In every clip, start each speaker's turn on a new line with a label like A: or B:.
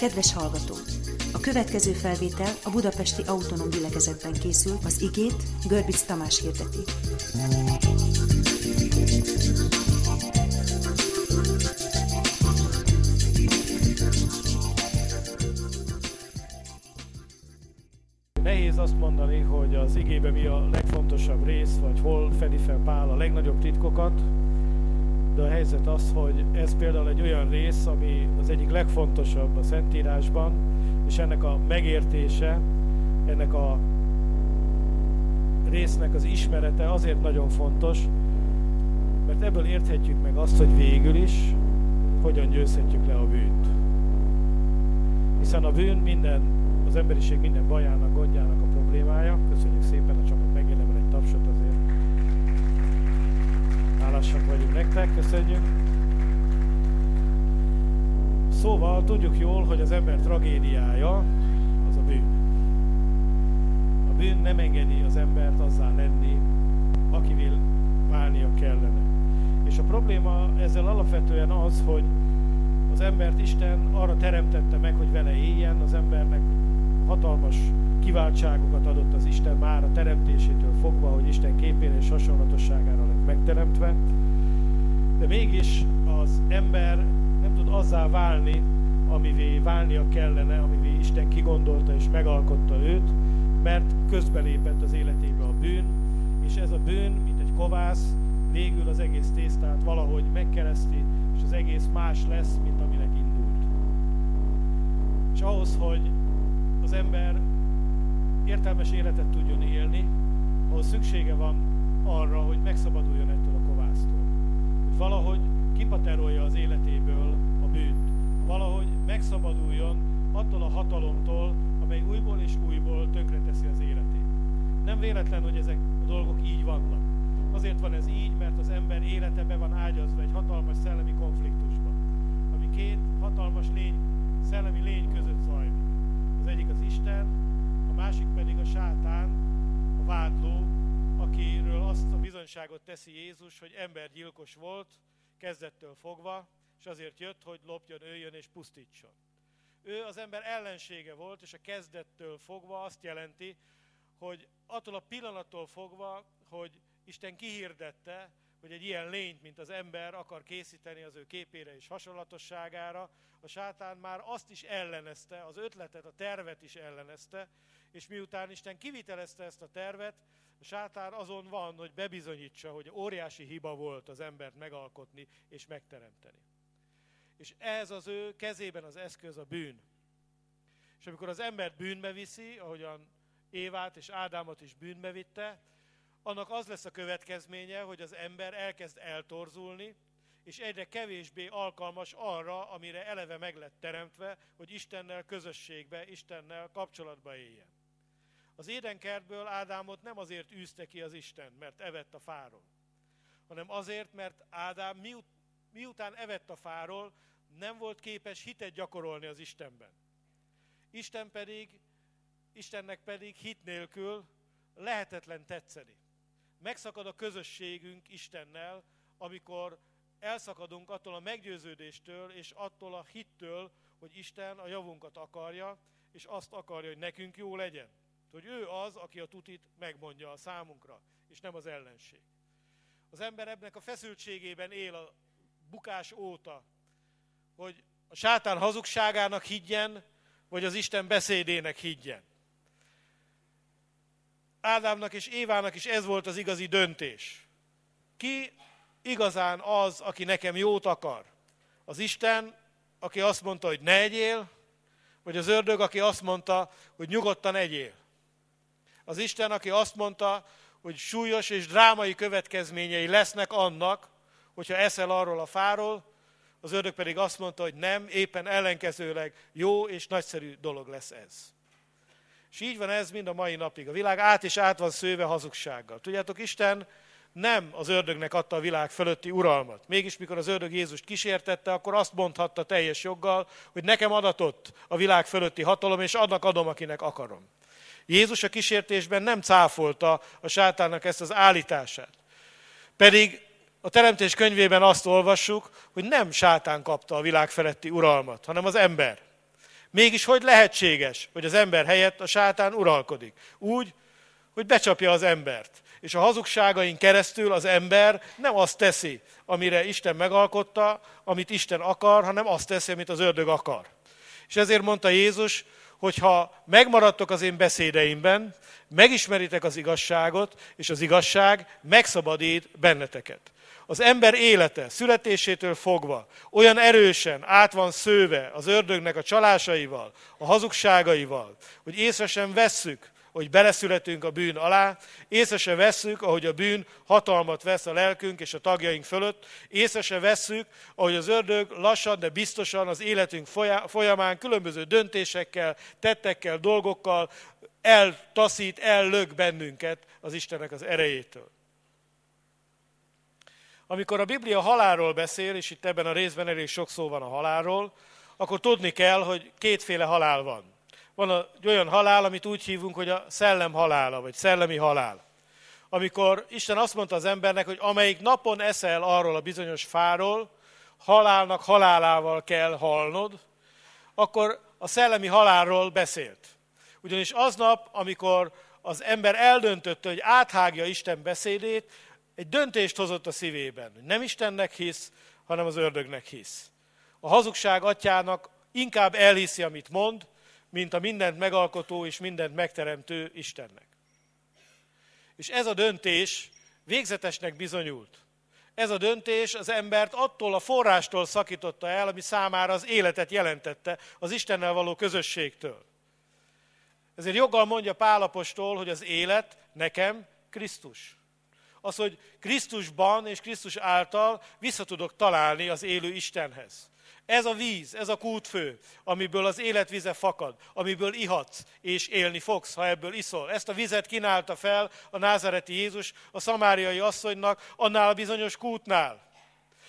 A: Kedves hallgató! A következő felvétel a Budapesti Autonóm Gyülekezetben készül, az igét Görbic Tamás hirdeti.
B: Nehéz azt mondani, hogy az igében mi a legfontosabb rész, vagy hol fedi fel Pál a legnagyobb titkokat, de a helyzet az, hogy ez például egy olyan rész, ami az egyik legfontosabb a Szentírásban, és ennek a megértése, ennek a résznek az ismerete azért nagyon fontos, mert ebből érthetjük meg azt, hogy végül is hogyan győzhetjük le a bűnt. Hiszen a bűn minden, az emberiség minden bajának, gondjának a problémája. Köszönjük szépen a csapat megérdemel egy tapsot azért. Hálásak vagyunk nektek, köszönjük. Szóval tudjuk jól, hogy az ember tragédiája az a bűn. A bűn nem engedi az embert azzá lenni, akivel válnia kellene. És a probléma ezzel alapvetően az, hogy az embert Isten arra teremtette meg, hogy vele éljen, az embernek hatalmas kiváltságokat adott az Isten már a teremtésétől fogva, hogy Isten képére és hasonlatosságára megteremtve, de mégis az ember nem tud azzá válni, amivé válnia kellene, amivé Isten kigondolta és megalkotta őt, mert közbelépett az életébe a bűn, és ez a bűn, mint egy kovász, végül az egész tésztát valahogy megkereszti, és az egész más lesz, mint aminek indult. És ahhoz, hogy az ember értelmes életet tudjon élni, ahhoz szüksége van arra, hogy megszabaduljon ettől a kovásztól. Hogy valahogy kipaterolja az életéből a bűnt. Valahogy megszabaduljon attól a hatalomtól, amely újból és újból tönkreteszi az életét. Nem véletlen, hogy ezek a dolgok így vannak. Azért van ez így, mert az ember élete be van ágyazva egy hatalmas szellemi konfliktusban, ami két hatalmas lény, szellemi lény között zajlik. Az egyik az Isten, a másik pedig a sátán, a vádló, akiről azt a bizonyságot teszi Jézus, hogy embergyilkos volt, kezdettől fogva, és azért jött, hogy lopjon, öljön és pusztítson. Ő az ember ellensége volt, és a kezdettől fogva azt jelenti, hogy attól a pillanattól fogva, hogy Isten kihirdette, hogy egy ilyen lényt, mint az ember akar készíteni az ő képére és hasonlatosságára, a sátán már azt is ellenezte, az ötletet, a tervet is ellenezte, és miután Isten kivitelezte ezt a tervet, a sátán azon van, hogy bebizonyítsa, hogy óriási hiba volt az embert megalkotni és megteremteni. És ez az ő kezében az eszköz a bűn. És amikor az embert bűnbe viszi, ahogyan Évát és Ádámot is bűnbe vitte, annak az lesz a következménye, hogy az ember elkezd eltorzulni, és egyre kevésbé alkalmas arra, amire eleve meg lett teremtve, hogy Istennel közösségbe, Istennel kapcsolatba éljen. Az édenkertből Ádámot nem azért űzte ki az Isten, mert evett a fáról, hanem azért, mert Ádám miután evett a fáról, nem volt képes hitet gyakorolni az Istenben. Isten pedig, Istennek pedig hit nélkül lehetetlen tetszeni. Megszakad a közösségünk Istennel, amikor elszakadunk attól a meggyőződéstől és attól a hittől, hogy Isten a javunkat akarja, és azt akarja, hogy nekünk jó legyen. Hogy ő az, aki a tutit megmondja a számunkra, és nem az ellenség. Az ember ebben a feszültségében él a bukás óta, hogy a sátán hazugságának higgyen, vagy az Isten beszédének higgyen. Ádámnak és Évának is ez volt az igazi döntés. Ki igazán az, aki nekem jót akar? Az Isten, aki azt mondta, hogy ne egyél, vagy az ördög, aki azt mondta, hogy nyugodtan egyél? Az Isten, aki azt mondta, hogy súlyos és drámai következményei lesznek annak, hogyha eszel arról a fáról, az ördög pedig azt mondta, hogy nem, éppen ellenkezőleg jó és nagyszerű dolog lesz ez. És így van ez mind a mai napig. A világ át és át van szőve hazugsággal. Tudjátok, Isten nem az ördögnek adta a világ fölötti uralmat. Mégis, mikor az ördög Jézust kísértette, akkor azt mondhatta teljes joggal, hogy nekem adatott a világ fölötti hatalom, és annak adom, akinek akarom. Jézus a kísértésben nem cáfolta a sátának ezt az állítását. Pedig a Teremtés könyvében azt olvassuk, hogy nem sátán kapta a világ feletti uralmat, hanem az ember. Mégis hogy lehetséges, hogy az ember helyett a sátán uralkodik? Úgy, hogy becsapja az embert. És a hazugságaink keresztül az ember nem azt teszi, amire Isten megalkotta, amit Isten akar, hanem azt teszi, amit az ördög akar. És ezért mondta Jézus, hogy ha megmaradtok az én beszédeimben, megismeritek az igazságot, és az igazság megszabadít benneteket. Az ember élete születésétől fogva olyan erősen át van szőve az ördögnek a csalásaival, a hazugságaival, hogy észre sem vesszük, hogy beleszületünk a bűn alá, észre se vesszük, ahogy a bűn hatalmat vesz a lelkünk és a tagjaink fölött, észre se vesszük, ahogy az ördög lassan, de biztosan az életünk folyamán különböző döntésekkel, tettekkel, dolgokkal eltaszít, ellög bennünket az Istennek az erejétől. Amikor a Biblia halálról beszél, és itt ebben a részben elég sok szó van a halálról, akkor tudni kell, hogy kétféle halál van. Van egy olyan halál, amit úgy hívunk, hogy a szellem halála, vagy szellemi halál. Amikor Isten azt mondta az embernek, hogy amelyik napon eszel arról a bizonyos fáról, halálnak halálával kell halnod, akkor a szellemi halálról beszélt. Ugyanis aznap, amikor az ember eldöntötte, hogy áthágja Isten beszédét, egy döntést hozott a szívében. Nem Istennek hisz, hanem az ördögnek hisz. A hazugság atyának inkább elhiszi, amit mond, mint a mindent megalkotó és mindent megteremtő Istennek. És ez a döntés végzetesnek bizonyult. Ez a döntés az embert attól a forrástól szakította el, ami számára az életet jelentette, az Istennel való közösségtől. Ezért joggal mondja Pálapostól, hogy az élet nekem Krisztus. Az, hogy Krisztusban és Krisztus által vissza tudok találni az élő Istenhez. Ez a víz, ez a kútfő, amiből az életvize fakad, amiből ihatsz és élni fogsz, ha ebből iszol. Ezt a vizet kínálta fel a názareti Jézus a szamáriai asszonynak annál a bizonyos kútnál.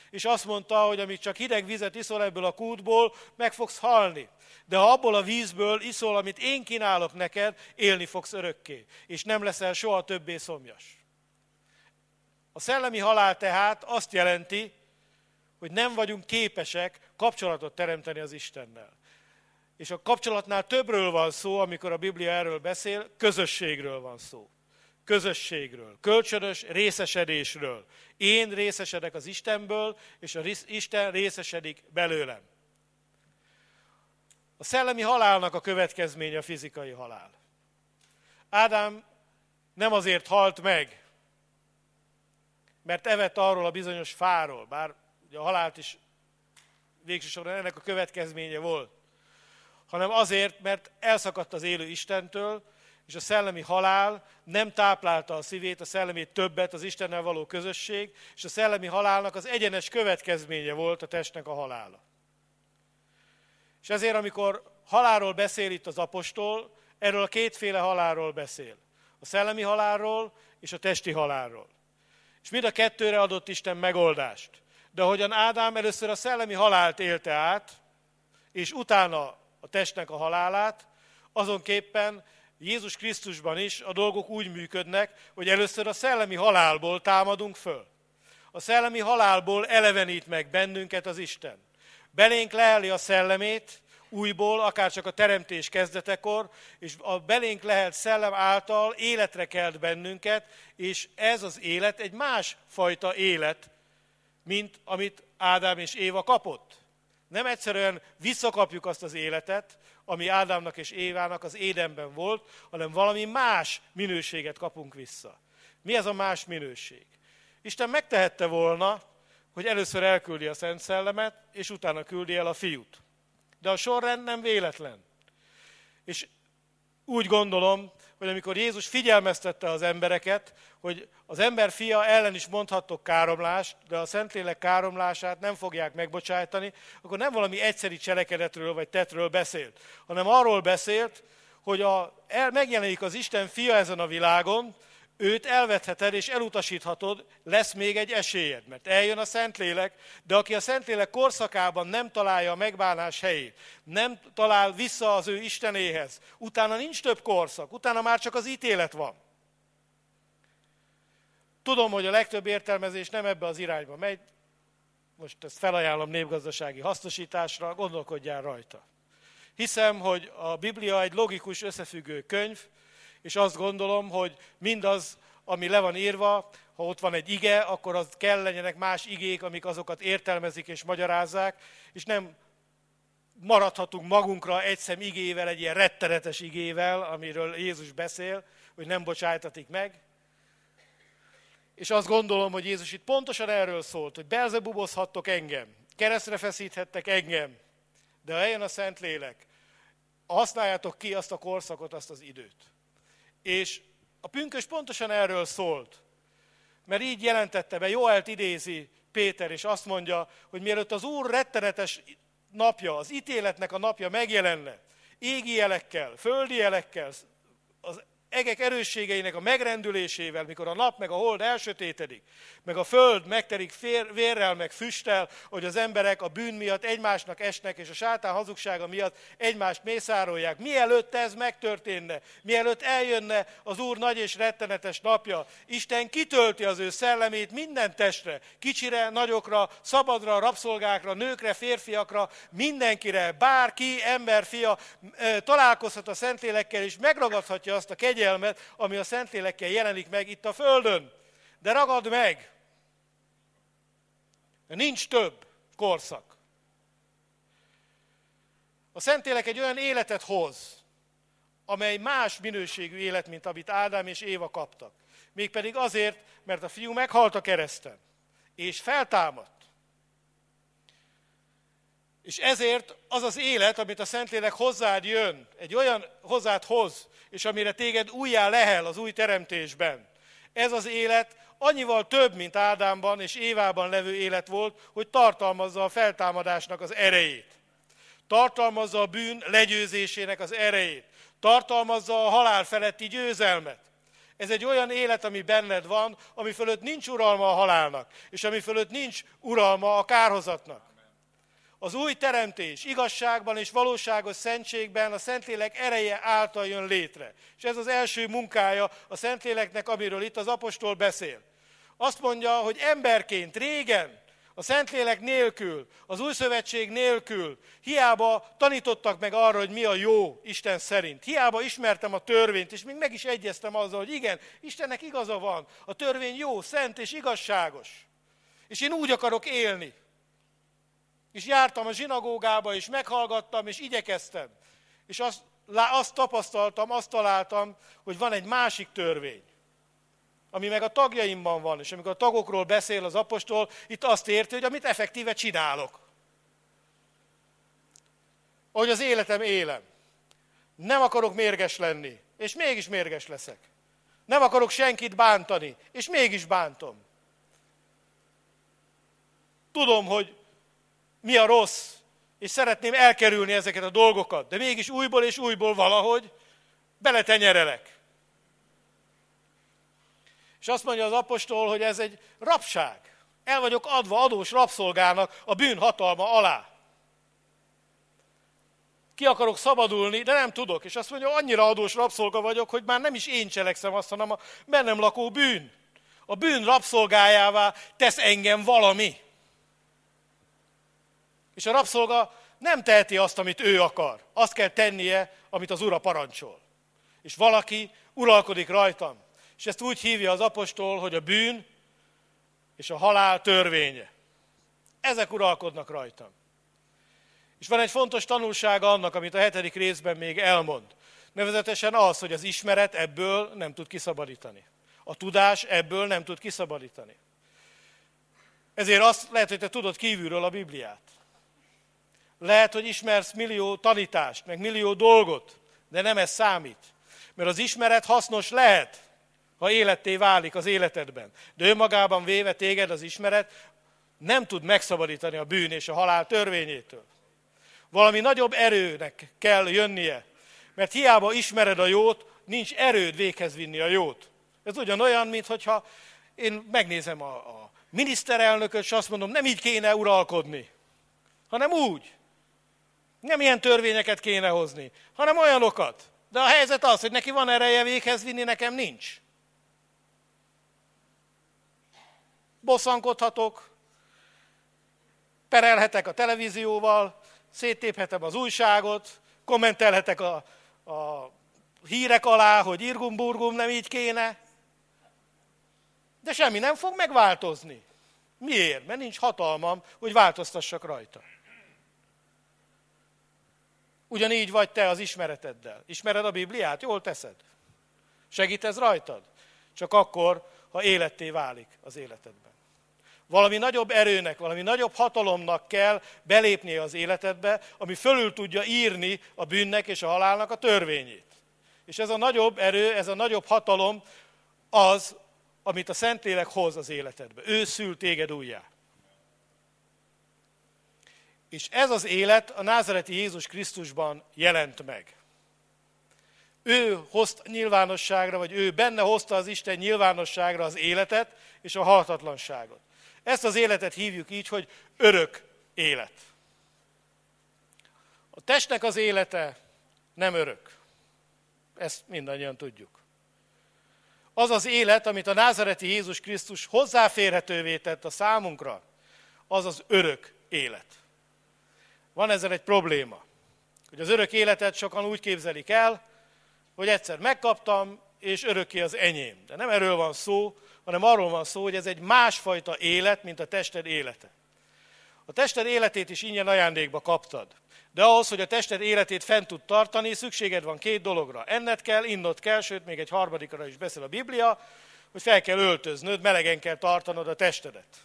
B: És azt mondta, hogy amíg csak hideg vizet iszol ebből a kútból, meg fogsz halni. De ha abból a vízből iszol, amit én kínálok neked, élni fogsz örökké, és nem leszel soha többé szomjas. A szellemi halál tehát azt jelenti, hogy nem vagyunk képesek kapcsolatot teremteni az Istennel. És a kapcsolatnál többről van szó, amikor a Biblia erről beszél, közösségről van szó. Közösségről, kölcsönös részesedésről. Én részesedek az Istenből, és az Isten részesedik belőlem. A szellemi halálnak a következménye a fizikai halál. Ádám nem azért halt meg, mert evett arról a bizonyos fáról, bár ugye a halált is végsősorban ennek a következménye volt, hanem azért, mert elszakadt az élő Istentől, és a szellemi halál nem táplálta a szívét, a szellemét többet, az Istennel való közösség, és a szellemi halálnak az egyenes következménye volt a testnek a halála. És ezért, amikor halálról beszél itt az apostol, erről a kétféle halálról beszél. A szellemi halálról és a testi halálról. És mind a kettőre adott Isten megoldást. De ahogyan Ádám először a szellemi halált élte át, és utána a testnek a halálát, azonképpen Jézus Krisztusban is a dolgok úgy működnek, hogy először a szellemi halálból támadunk föl. A szellemi halálból elevenít meg bennünket az Isten. Belénk leheli a szellemét, újból, akár csak a teremtés kezdetekor, és a belénk lehet szellem által életre kelt bennünket, és ez az élet egy más fajta élet, mint amit Ádám és Éva kapott. Nem egyszerűen visszakapjuk azt az életet, ami Ádámnak és Évának az édenben volt, hanem valami más minőséget kapunk vissza. Mi ez a más minőség? Isten megtehette volna, hogy először elküldi a Szent Szellemet, és utána küldi el a fiút. De a sorrend nem véletlen. És úgy gondolom, hogy amikor Jézus figyelmeztette az embereket, hogy az ember fia ellen is mondhattok káromlást, de a Szentlélek káromlását nem fogják megbocsájtani, akkor nem valami egyszeri cselekedetről vagy tetről beszélt, hanem arról beszélt, hogy a, el, megjelenik az Isten fia ezen a világon, őt elvetheted és elutasíthatod, lesz még egy esélyed, mert eljön a Szentlélek, de aki a Szentlélek korszakában nem találja a megbánás helyét, nem talál vissza az ő Istenéhez, utána nincs több korszak, utána már csak az ítélet van. Tudom, hogy a legtöbb értelmezés nem ebbe az irányba megy, most ezt felajánlom népgazdasági hasznosításra, gondolkodjál rajta. Hiszem, hogy a Biblia egy logikus, összefüggő könyv, és azt gondolom, hogy mindaz, ami le van írva, ha ott van egy ige, akkor az kell legyenek más igék, amik azokat értelmezik és magyarázzák, és nem maradhatunk magunkra egy szem igével, egy ilyen rettenetes igével, amiről Jézus beszél, hogy nem bocsájtatik meg. És azt gondolom, hogy Jézus itt pontosan erről szólt, hogy belzebubozhattok engem, keresztre feszíthettek engem, de ha eljön a Szentlélek, használjátok ki azt a korszakot, azt az időt. És a pünkös pontosan erről szólt, mert így jelentette be, Joelt idézi Péter, és azt mondja, hogy mielőtt az Úr rettenetes napja, az ítéletnek a napja megjelenne, égi jelekkel, földi jelekkel, az egek erősségeinek a megrendülésével, mikor a nap meg a hold elsötétedik, meg a föld megterik fér, vérrel, meg füsttel, hogy az emberek a bűn miatt egymásnak esnek, és a sátán hazugsága miatt egymást mészárolják. Mielőtt ez megtörténne, mielőtt eljönne az Úr nagy és rettenetes napja, Isten kitölti az ő szellemét minden testre, kicsire, nagyokra, szabadra, rabszolgákra, nőkre, férfiakra, mindenkire, bárki, ember, fia találkozhat a Szentlélekkel, és megragadhatja azt a kegyet, kegyelmet, ami a Szentlélekkel jelenik meg itt a Földön. De ragad meg! Nincs több korszak. A Szentlélek egy olyan életet hoz, amely más minőségű élet, mint amit Ádám és Éva kaptak. Mégpedig azért, mert a fiú meghalt a kereszten, és feltámadt. És ezért az az élet, amit a Szentlélek hozzád jön, egy olyan hozzád hoz, és amire téged újjá lehel az új teremtésben. Ez az élet annyival több, mint Ádámban és Évában levő élet volt, hogy tartalmazza a feltámadásnak az erejét. Tartalmazza a bűn legyőzésének az erejét. Tartalmazza a halál feletti győzelmet. Ez egy olyan élet, ami benned van, ami fölött nincs uralma a halálnak, és ami fölött nincs uralma a kárhozatnak. Az új teremtés igazságban és valóságos szentségben a Szentlélek ereje által jön létre. És ez az első munkája a Szentléleknek, amiről itt az apostol beszél. Azt mondja, hogy emberként régen, a Szentlélek nélkül, az új szövetség nélkül, hiába tanítottak meg arra, hogy mi a jó Isten szerint. Hiába ismertem a törvényt, és még meg is egyeztem azzal, hogy igen, Istennek igaza van, a törvény jó, szent és igazságos. És én úgy akarok élni. És jártam a zsinagógába, és meghallgattam, és igyekeztem. És azt, azt tapasztaltam, azt találtam, hogy van egy másik törvény, ami meg a tagjaimban van, és amikor a tagokról beszél az apostol, itt azt érti, hogy amit effektíve csinálok. Ahogy az életem élem. Nem akarok mérges lenni, és mégis mérges leszek. Nem akarok senkit bántani, és mégis bántom. Tudom, hogy mi a rossz, és szeretném elkerülni ezeket a dolgokat, de mégis újból és újból valahogy beletenyerelek. És azt mondja az apostol, hogy ez egy rabság. El vagyok adva adós rabszolgának a bűn hatalma alá. Ki akarok szabadulni, de nem tudok. És azt mondja, annyira adós rabszolga vagyok, hogy már nem is én cselekszem azt, hanem a bennem lakó bűn. A bűn rabszolgájává tesz engem valami. És a rabszolga nem teheti azt, amit ő akar. Azt kell tennie, amit az Ura parancsol. És valaki uralkodik rajtam. És ezt úgy hívja az apostol, hogy a bűn és a halál törvénye. Ezek uralkodnak rajtam. És van egy fontos tanulsága annak, amit a hetedik részben még elmond. Nevezetesen az, hogy az ismeret ebből nem tud kiszabadítani. A tudás ebből nem tud kiszabadítani. Ezért azt lehet, hogy te tudod kívülről a Bibliát. Lehet, hogy ismersz millió tanítást, meg millió dolgot, de nem ez számít. Mert az ismeret hasznos lehet, ha életté válik az életedben. De önmagában véve téged az ismeret nem tud megszabadítani a bűn és a halál törvényétől. Valami nagyobb erőnek kell jönnie, mert hiába ismered a jót, nincs erőd véghez vinni a jót. Ez ugyanolyan, mintha én megnézem a, a miniszterelnököt, és azt mondom, nem így kéne uralkodni, hanem úgy. Nem ilyen törvényeket kéne hozni, hanem olyanokat. De a helyzet az, hogy neki van ereje véghez vinni, nekem nincs. Bosszankodhatok, perelhetek a televízióval, széttéphetem az újságot, kommentelhetek a, a hírek alá, hogy irgum-burgum nem így kéne, de semmi nem fog megváltozni. Miért? Mert nincs hatalmam, hogy változtassak rajta. Ugyanígy vagy te az ismereteddel. Ismered a Bibliát? Jól teszed. Segít ez rajtad? Csak akkor, ha életté válik az életedben. Valami nagyobb erőnek, valami nagyobb hatalomnak kell belépnie az életedbe, ami fölül tudja írni a bűnnek és a halálnak a törvényét. És ez a nagyobb erő, ez a nagyobb hatalom az, amit a Szentlélek hoz az életedbe. Ő szül téged újjá. És ez az élet a názareti Jézus Krisztusban jelent meg. Ő hozta nyilvánosságra, vagy ő benne hozta az Isten nyilvánosságra az életet és a halhatatlanságot. Ezt az életet hívjuk így, hogy örök élet. A testnek az élete nem örök. Ezt mindannyian tudjuk. Az az élet, amit a názareti Jézus Krisztus hozzáférhetővé tett a számunkra, az az örök élet. Van ezzel egy probléma, hogy az örök életet sokan úgy képzelik el, hogy egyszer megkaptam, és örökké az enyém. De nem erről van szó, hanem arról van szó, hogy ez egy másfajta élet, mint a tested élete. A tested életét is ingyen ajándékba kaptad. De ahhoz, hogy a tested életét fent tud tartani, szükséged van két dologra. Enned kell, innod kell, sőt, még egy harmadikra is beszél a Biblia, hogy fel kell öltöznöd, melegen kell tartanod a testedet.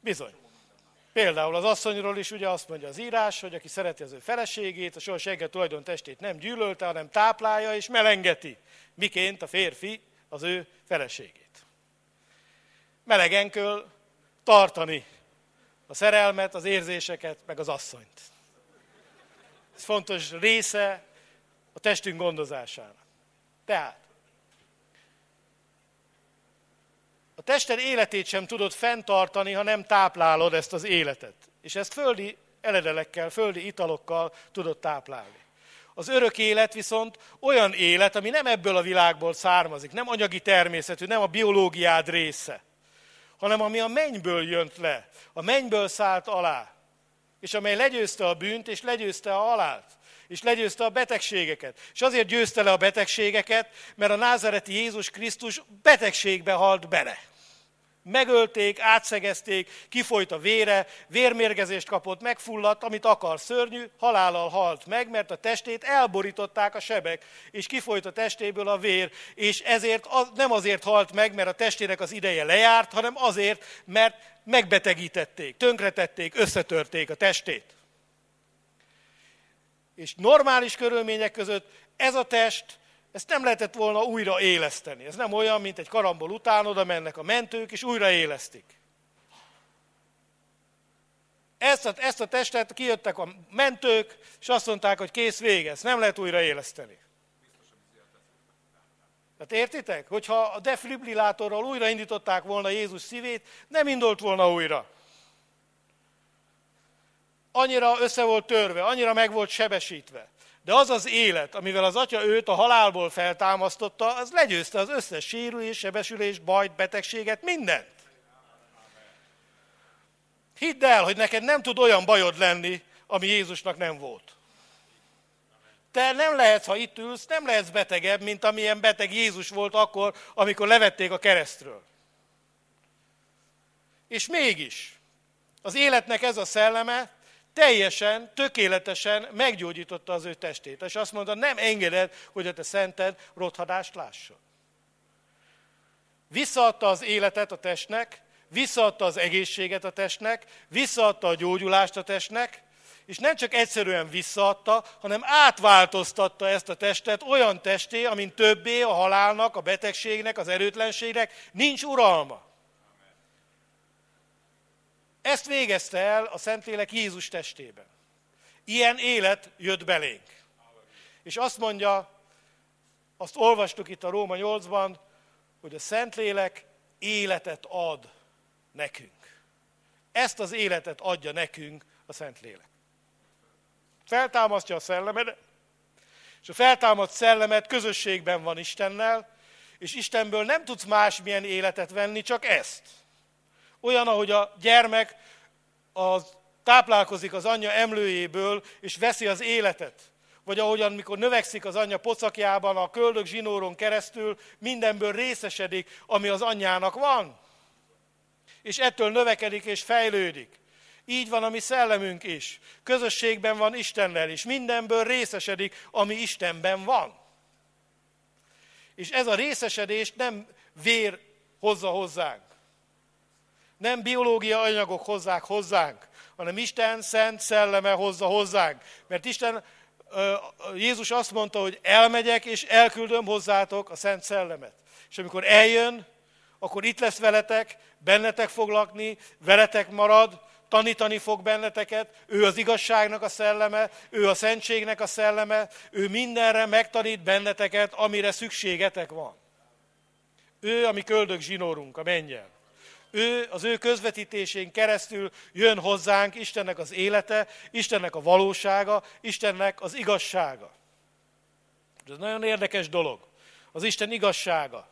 B: Bizony. Például az asszonyról is ugye azt mondja az írás, hogy aki szereti az ő feleségét, a soha senki tulajdon testét nem gyűlölte, hanem táplálja és melengeti, miként a férfi az ő feleségét. Melegen kell tartani a szerelmet, az érzéseket, meg az asszonyt. Ez fontos része a testünk gondozásának. Tehát, a tested életét sem tudod fenntartani, ha nem táplálod ezt az életet. És ezt földi eledelekkel, földi italokkal tudod táplálni. Az örök élet viszont olyan élet, ami nem ebből a világból származik, nem anyagi természetű, nem a biológiád része, hanem ami a mennyből jönt le, a mennyből szállt alá, és amely legyőzte a bűnt, és legyőzte a halált, és legyőzte a betegségeket. És azért győzte le a betegségeket, mert a názareti Jézus Krisztus betegségbe halt bele. Megölték, átszegezték, kifolyt a vére, vérmérgezést kapott, megfulladt, amit akar, szörnyű, halállal halt meg, mert a testét elborították a sebek, és kifolyt a testéből a vér, és ezért az, nem azért halt meg, mert a testének az ideje lejárt, hanem azért, mert megbetegítették, tönkretették, összetörték a testét. És normális körülmények között ez a test ezt nem lehetett volna újra éleszteni. Ez nem olyan, mint egy karambol után, oda mennek a mentők, és újra élesztik. Ezt a, ezt a testet kijöttek a mentők, és azt mondták, hogy kész vége, ezt nem lehet újra éleszteni. Tehát értitek? Hogyha a defibrillátorral újraindították volna Jézus szívét, nem indult volna újra. Annyira össze volt törve, annyira meg volt sebesítve. De az az élet, amivel az atya őt a halálból feltámasztotta, az legyőzte az összes sérülés, sebesülés, bajt, betegséget, mindent. Hidd el, hogy neked nem tud olyan bajod lenni, ami Jézusnak nem volt. Te nem lehetsz, ha itt ülsz, nem lehetsz betegebb, mint amilyen beteg Jézus volt akkor, amikor levették a keresztről. És mégis, az életnek ez a szelleme, teljesen, tökéletesen meggyógyította az ő testét. És azt mondta, nem engeded, hogy a te szented rothadást lásson. Visszaadta az életet a testnek, visszaadta az egészséget a testnek, visszaadta a gyógyulást a testnek, és nem csak egyszerűen visszaadta, hanem átváltoztatta ezt a testet olyan testé, amin többé a halálnak, a betegségnek, az erőtlenségnek nincs uralma. Ezt végezte el a Szentlélek Jézus testében. Ilyen élet jött belénk. És azt mondja, azt olvastuk itt a Róma 8-ban, hogy a Szentlélek életet ad nekünk. Ezt az életet adja nekünk a Szentlélek. Feltámasztja a szellemet, és a feltámadt szellemet közösségben van Istennel, és Istenből nem tudsz másmilyen életet venni, csak ezt olyan, ahogy a gyermek az táplálkozik az anyja emlőjéből, és veszi az életet. Vagy ahogyan, mikor növekszik az anyja pocakjában, a köldök zsinóron keresztül mindenből részesedik, ami az anyjának van. És ettől növekedik és fejlődik. Így van a mi szellemünk is. Közösségben van Istennel is. Mindenből részesedik, ami Istenben van. És ez a részesedés nem vér hozza hozzánk. Nem biológia anyagok hozzák hozzánk, hanem Isten szent szelleme hozza hozzánk. Mert Isten, Jézus azt mondta, hogy elmegyek és elküldöm hozzátok a szent szellemet. És amikor eljön, akkor itt lesz veletek, bennetek fog lakni, veletek marad, tanítani fog benneteket, ő az igazságnak a szelleme, ő a szentségnek a szelleme, ő mindenre megtanít benneteket, amire szükségetek van. Ő a mi köldök zsinórunk a mennyel. Ő az ő közvetítésén keresztül jön hozzánk Istennek az élete, Istennek a valósága, Istennek az igazsága. Ez nagyon érdekes dolog. Az Isten igazsága.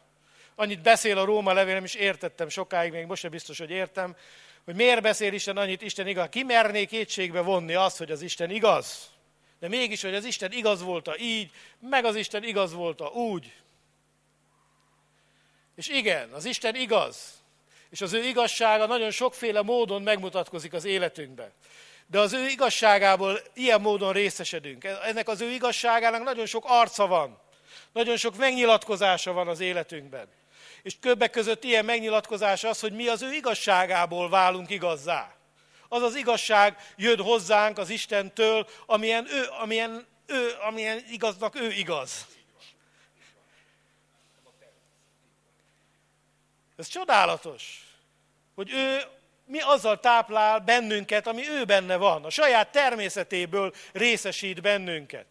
B: Annyit beszél a Róma levél, nem is értettem sokáig, még most sem biztos, hogy értem, hogy miért beszél Isten annyit, Isten igaz. Ki merné kétségbe vonni azt, hogy az Isten igaz? De mégis, hogy az Isten igaz volta így, meg az Isten igaz volta úgy. És igen, az Isten igaz. És az ő igazsága nagyon sokféle módon megmutatkozik az életünkben. De az ő igazságából ilyen módon részesedünk. Ennek az ő igazságának nagyon sok arca van. Nagyon sok megnyilatkozása van az életünkben. És többek között ilyen megnyilatkozás az, hogy mi az ő igazságából válunk igazzá. Az az igazság jön hozzánk az Istentől, amilyen ő, amilyen ő, amilyen igaznak ő igaz. Ez csodálatos, hogy ő mi azzal táplál bennünket, ami ő benne van. A saját természetéből részesít bennünket.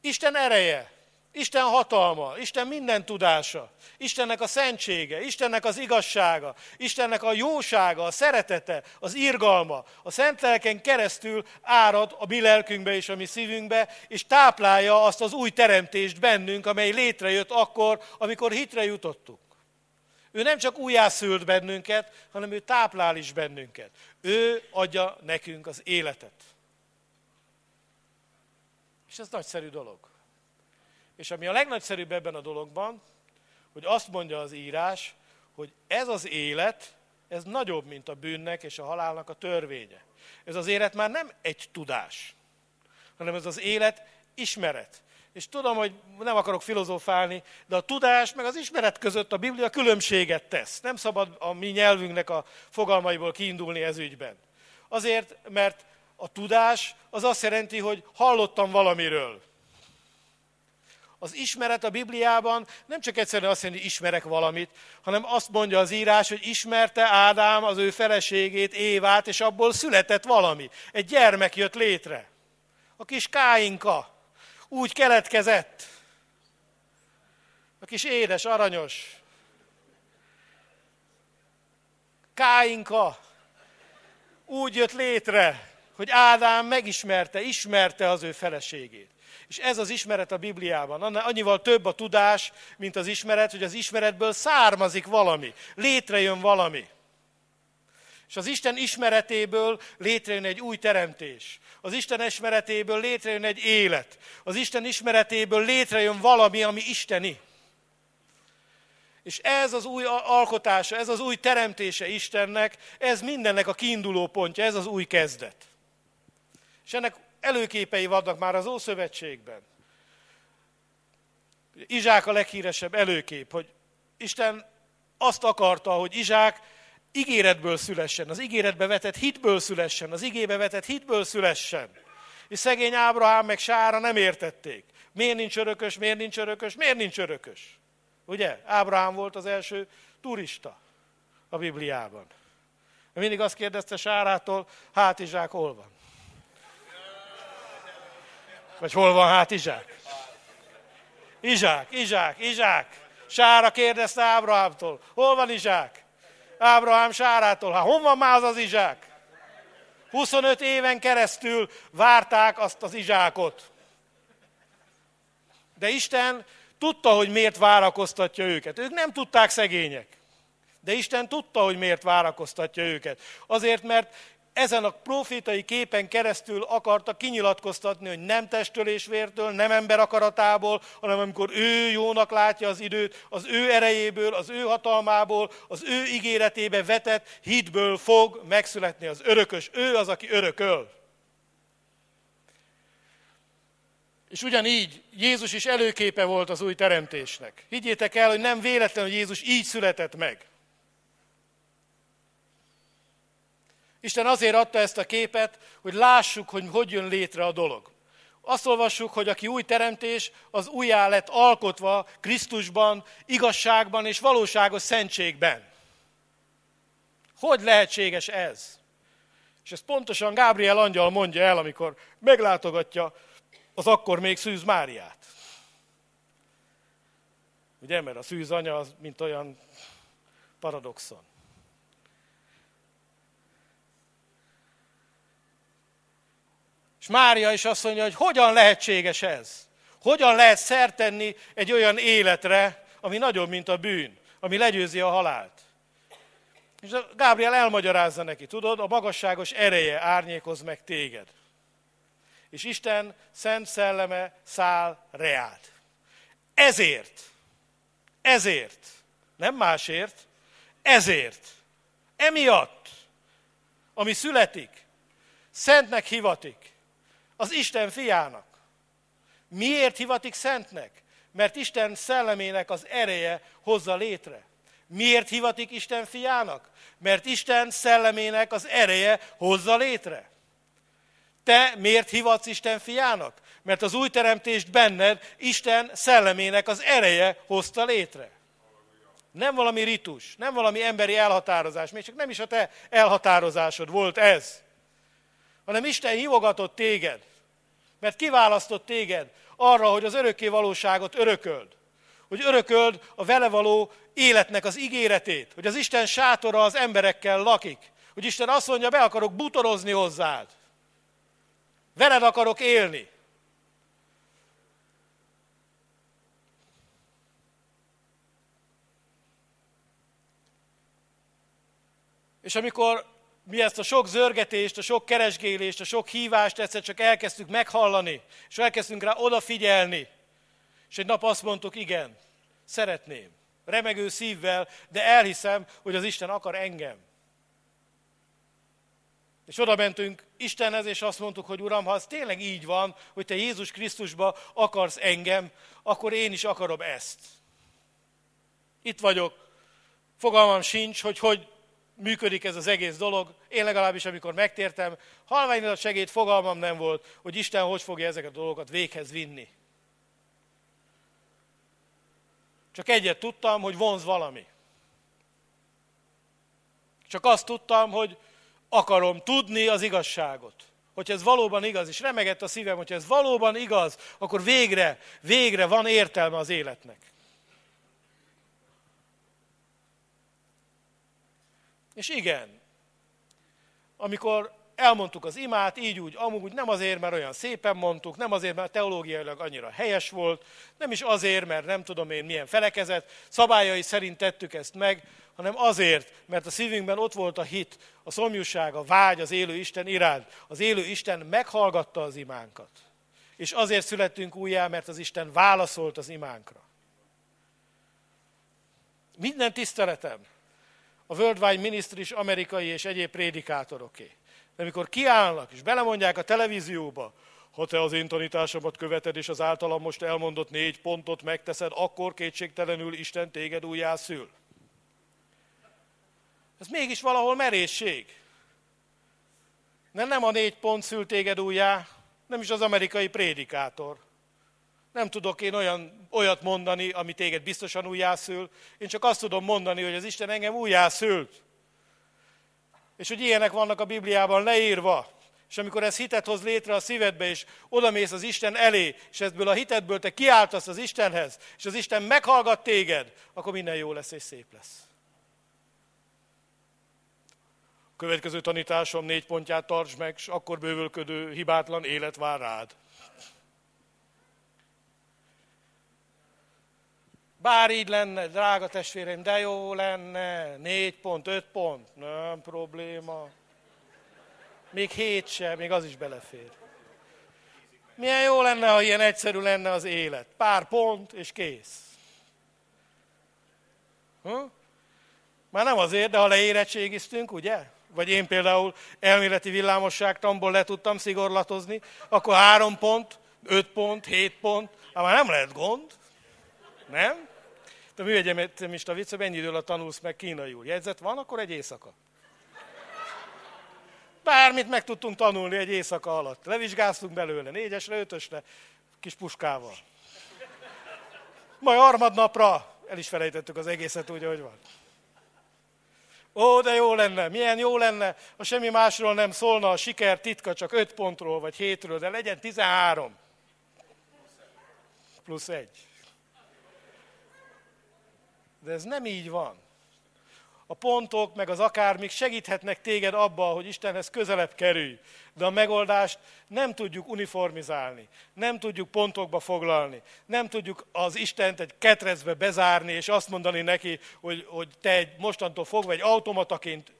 B: Isten ereje, Isten hatalma, Isten minden tudása, Istennek a szentsége, Istennek az igazsága, Istennek a jósága, a szeretete, az irgalma, a szent lelken keresztül árad a mi lelkünkbe és a mi szívünkbe, és táplálja azt az új teremtést bennünk, amely létrejött akkor, amikor hitre jutottunk. Ő nem csak újjászült bennünket, hanem ő táplál is bennünket. Ő adja nekünk az életet. És ez nagyszerű dolog. És ami a legnagyszerűbb ebben a dologban, hogy azt mondja az írás, hogy ez az élet, ez nagyobb, mint a bűnnek és a halálnak a törvénye. Ez az élet már nem egy tudás, hanem ez az élet ismeret. És tudom, hogy nem akarok filozofálni, de a tudás meg az ismeret között a Biblia különbséget tesz. Nem szabad a mi nyelvünknek a fogalmaiból kiindulni ez ügyben. Azért, mert a tudás az azt jelenti, hogy hallottam valamiről. Az ismeret a Bibliában nem csak egyszerűen azt jelenti, hogy ismerek valamit, hanem azt mondja az írás, hogy ismerte Ádám az ő feleségét, Évát, és abból született valami. Egy gyermek jött létre. A kis Káinka úgy keletkezett. A kis édes, aranyos. Káinka úgy jött létre, hogy Ádám megismerte, ismerte az ő feleségét. És ez az ismeret a Bibliában. Annyival több a tudás, mint az ismeret, hogy az ismeretből származik valami, létrejön valami. És az Isten ismeretéből létrejön egy új teremtés. Az Isten ismeretéből létrejön egy élet. Az Isten ismeretéből létrejön valami, ami isteni. És ez az új alkotása, ez az új teremtése Istennek, ez mindennek a kiinduló pontja, ez az új kezdet. És ennek előképei vannak már az Ószövetségben. Izsák a leghíresebb előkép, hogy Isten azt akarta, hogy Izsák ígéretből szülessen, az ígéretbe vetett hitből szülessen, az igébe vetett hitből szülessen. És szegény Ábrahám meg Sára nem értették. Miért nincs örökös, miért nincs örökös, miért nincs örökös? Ugye? Ábrahám volt az első turista a Bibliában. Mindig azt kérdezte Sárától, hát Izsák hol van? Vagy hol van hát Izsák? Izsák, Izsák, Izsák. Sára kérdezte Ábrahámtól, hol van Izsák? Ábrahám Sárától, hát hol van már az az Izsák? 25 éven keresztül várták azt az Izsákot. De Isten tudta, hogy miért várakoztatja őket. Ők nem tudták szegények. De Isten tudta, hogy miért várakoztatja őket. Azért, mert ezen a profétai képen keresztül akarta kinyilatkoztatni, hogy nem testől és vértől, nem ember akaratából, hanem amikor ő jónak látja az időt, az ő erejéből, az ő hatalmából, az ő ígéretébe vetett hitből fog megszületni az örökös. Ő az, aki örököl. És ugyanígy Jézus is előképe volt az új teremtésnek. Higgyétek el, hogy nem véletlen, hogy Jézus így született meg. Isten azért adta ezt a képet, hogy lássuk, hogy hogy jön létre a dolog. Azt olvassuk, hogy aki új teremtés, az újjá lett alkotva Krisztusban, igazságban és valóságos szentségben. Hogy lehetséges ez? És ezt pontosan Gábriel angyal mondja el, amikor meglátogatja az akkor még Szűz Máriát. Ugye, mert a szűz anya az mint olyan paradoxon. És Mária is azt mondja, hogy hogyan lehetséges ez? Hogyan lehet szert tenni egy olyan életre, ami nagyobb, mint a bűn, ami legyőzi a halált? És Gábriel elmagyarázza neki, tudod, a magasságos ereje árnyékoz meg téged. És Isten szent szelleme száll reád. Ezért, ezért, nem másért, ezért, emiatt, ami születik, szentnek hivatik, az Isten fiának. Miért hivatik szentnek? Mert Isten szellemének az ereje hozza létre. Miért hivatik Isten fiának? Mert Isten szellemének az ereje hozza létre. Te miért hivatsz Isten fiának? Mert az új teremtést benned Isten szellemének az ereje hozta létre. Nem valami ritus, nem valami emberi elhatározás, még csak nem is a te elhatározásod volt ez, hanem Isten hívogatott téged. Mert kiválasztott téged arra, hogy az örökké valóságot örököld. Hogy örököld a vele való életnek az ígéretét. Hogy az Isten sátora az emberekkel lakik. Hogy Isten azt mondja, be akarok butorozni hozzád. Veled akarok élni. És amikor mi ezt a sok zörgetést, a sok keresgélést, a sok hívást egyszer csak elkezdtük meghallani, és elkezdtünk rá odafigyelni. És egy nap azt mondtuk, igen, szeretném, remegő szívvel, de elhiszem, hogy az Isten akar engem. És oda mentünk Istenhez, és azt mondtuk, hogy Uram, ha az tényleg így van, hogy Te Jézus Krisztusba akarsz engem, akkor én is akarom ezt. Itt vagyok, fogalmam sincs, hogy hogy működik ez az egész dolog. Én legalábbis, amikor megtértem, halvány a segéd fogalmam nem volt, hogy Isten hogy fogja ezeket a dolgokat véghez vinni. Csak egyet tudtam, hogy vonz valami. Csak azt tudtam, hogy akarom tudni az igazságot. Hogyha ez valóban igaz, és remegett a szívem, hogyha ez valóban igaz, akkor végre, végre van értelme az életnek. És igen, amikor elmondtuk az imát, így úgy, amúgy, nem azért, mert olyan szépen mondtuk, nem azért, mert teológiailag annyira helyes volt, nem is azért, mert nem tudom én milyen felekezet, szabályai szerint tettük ezt meg, hanem azért, mert a szívünkben ott volt a hit, a szomjúság, a vágy az élő Isten iránt. Az élő Isten meghallgatta az imánkat. És azért születtünk újjá, mert az Isten válaszolt az imánkra. Minden tiszteletem a Worldwide Ministry is amerikai és egyéb prédikátoroké. De amikor kiállnak és belemondják a televízióba, ha te az én tanításomat követed, és az általam most elmondott négy pontot megteszed, akkor kétségtelenül Isten téged újjászül. Ez mégis valahol merészség. Mert nem a négy pont szül téged újjá, nem is az amerikai prédikátor. Nem tudok én olyan, olyat mondani, ami téged biztosan újjászül. Én csak azt tudom mondani, hogy az Isten engem újjászült. És hogy ilyenek vannak a Bibliában leírva. És amikor ez hitet hoz létre a szívedbe, és odamész az Isten elé, és ebből a hitedből te kiáltasz az Istenhez, és az Isten meghallgat téged, akkor minden jó lesz és szép lesz. Következő tanításom négy pontját tartsd meg, és akkor bővölködő, hibátlan élet vár rád. Bár így lenne, drága testvérem, de jó lenne, négy pont, öt pont, nem probléma. Még hét sem, még az is belefér. Milyen jó lenne, ha ilyen egyszerű lenne az élet. Pár pont, és kész. Hm? Már nem azért, de ha leérettségiztünk, ugye? Vagy én például elméleti villámosságtamból le tudtam szigorlatozni, akkor három pont, öt pont, hét pont, hát már nem lehet gond. Nem? De mi egyetemista vicc, hogy ennyi idő alatt tanulsz meg kínaiul. Jegyzet van, akkor egy éjszaka. Bármit meg tudtunk tanulni egy éjszaka alatt. Levizsgáztunk belőle, négyesre, ötösre, kis puskával. Majd harmadnapra el is felejtettük az egészet úgy, ahogy van. Ó, de jó lenne, milyen jó lenne, ha semmi másról nem szólna a siker titka, csak öt pontról vagy hétről, de legyen 13. Plusz egy. De ez nem így van. A pontok, meg az akármik segíthetnek téged abba, hogy Istenhez közelebb kerülj. De a megoldást nem tudjuk uniformizálni, nem tudjuk pontokba foglalni, nem tudjuk az Istent egy ketrecbe bezárni, és azt mondani neki, hogy, hogy te egy mostantól fogva egy automataként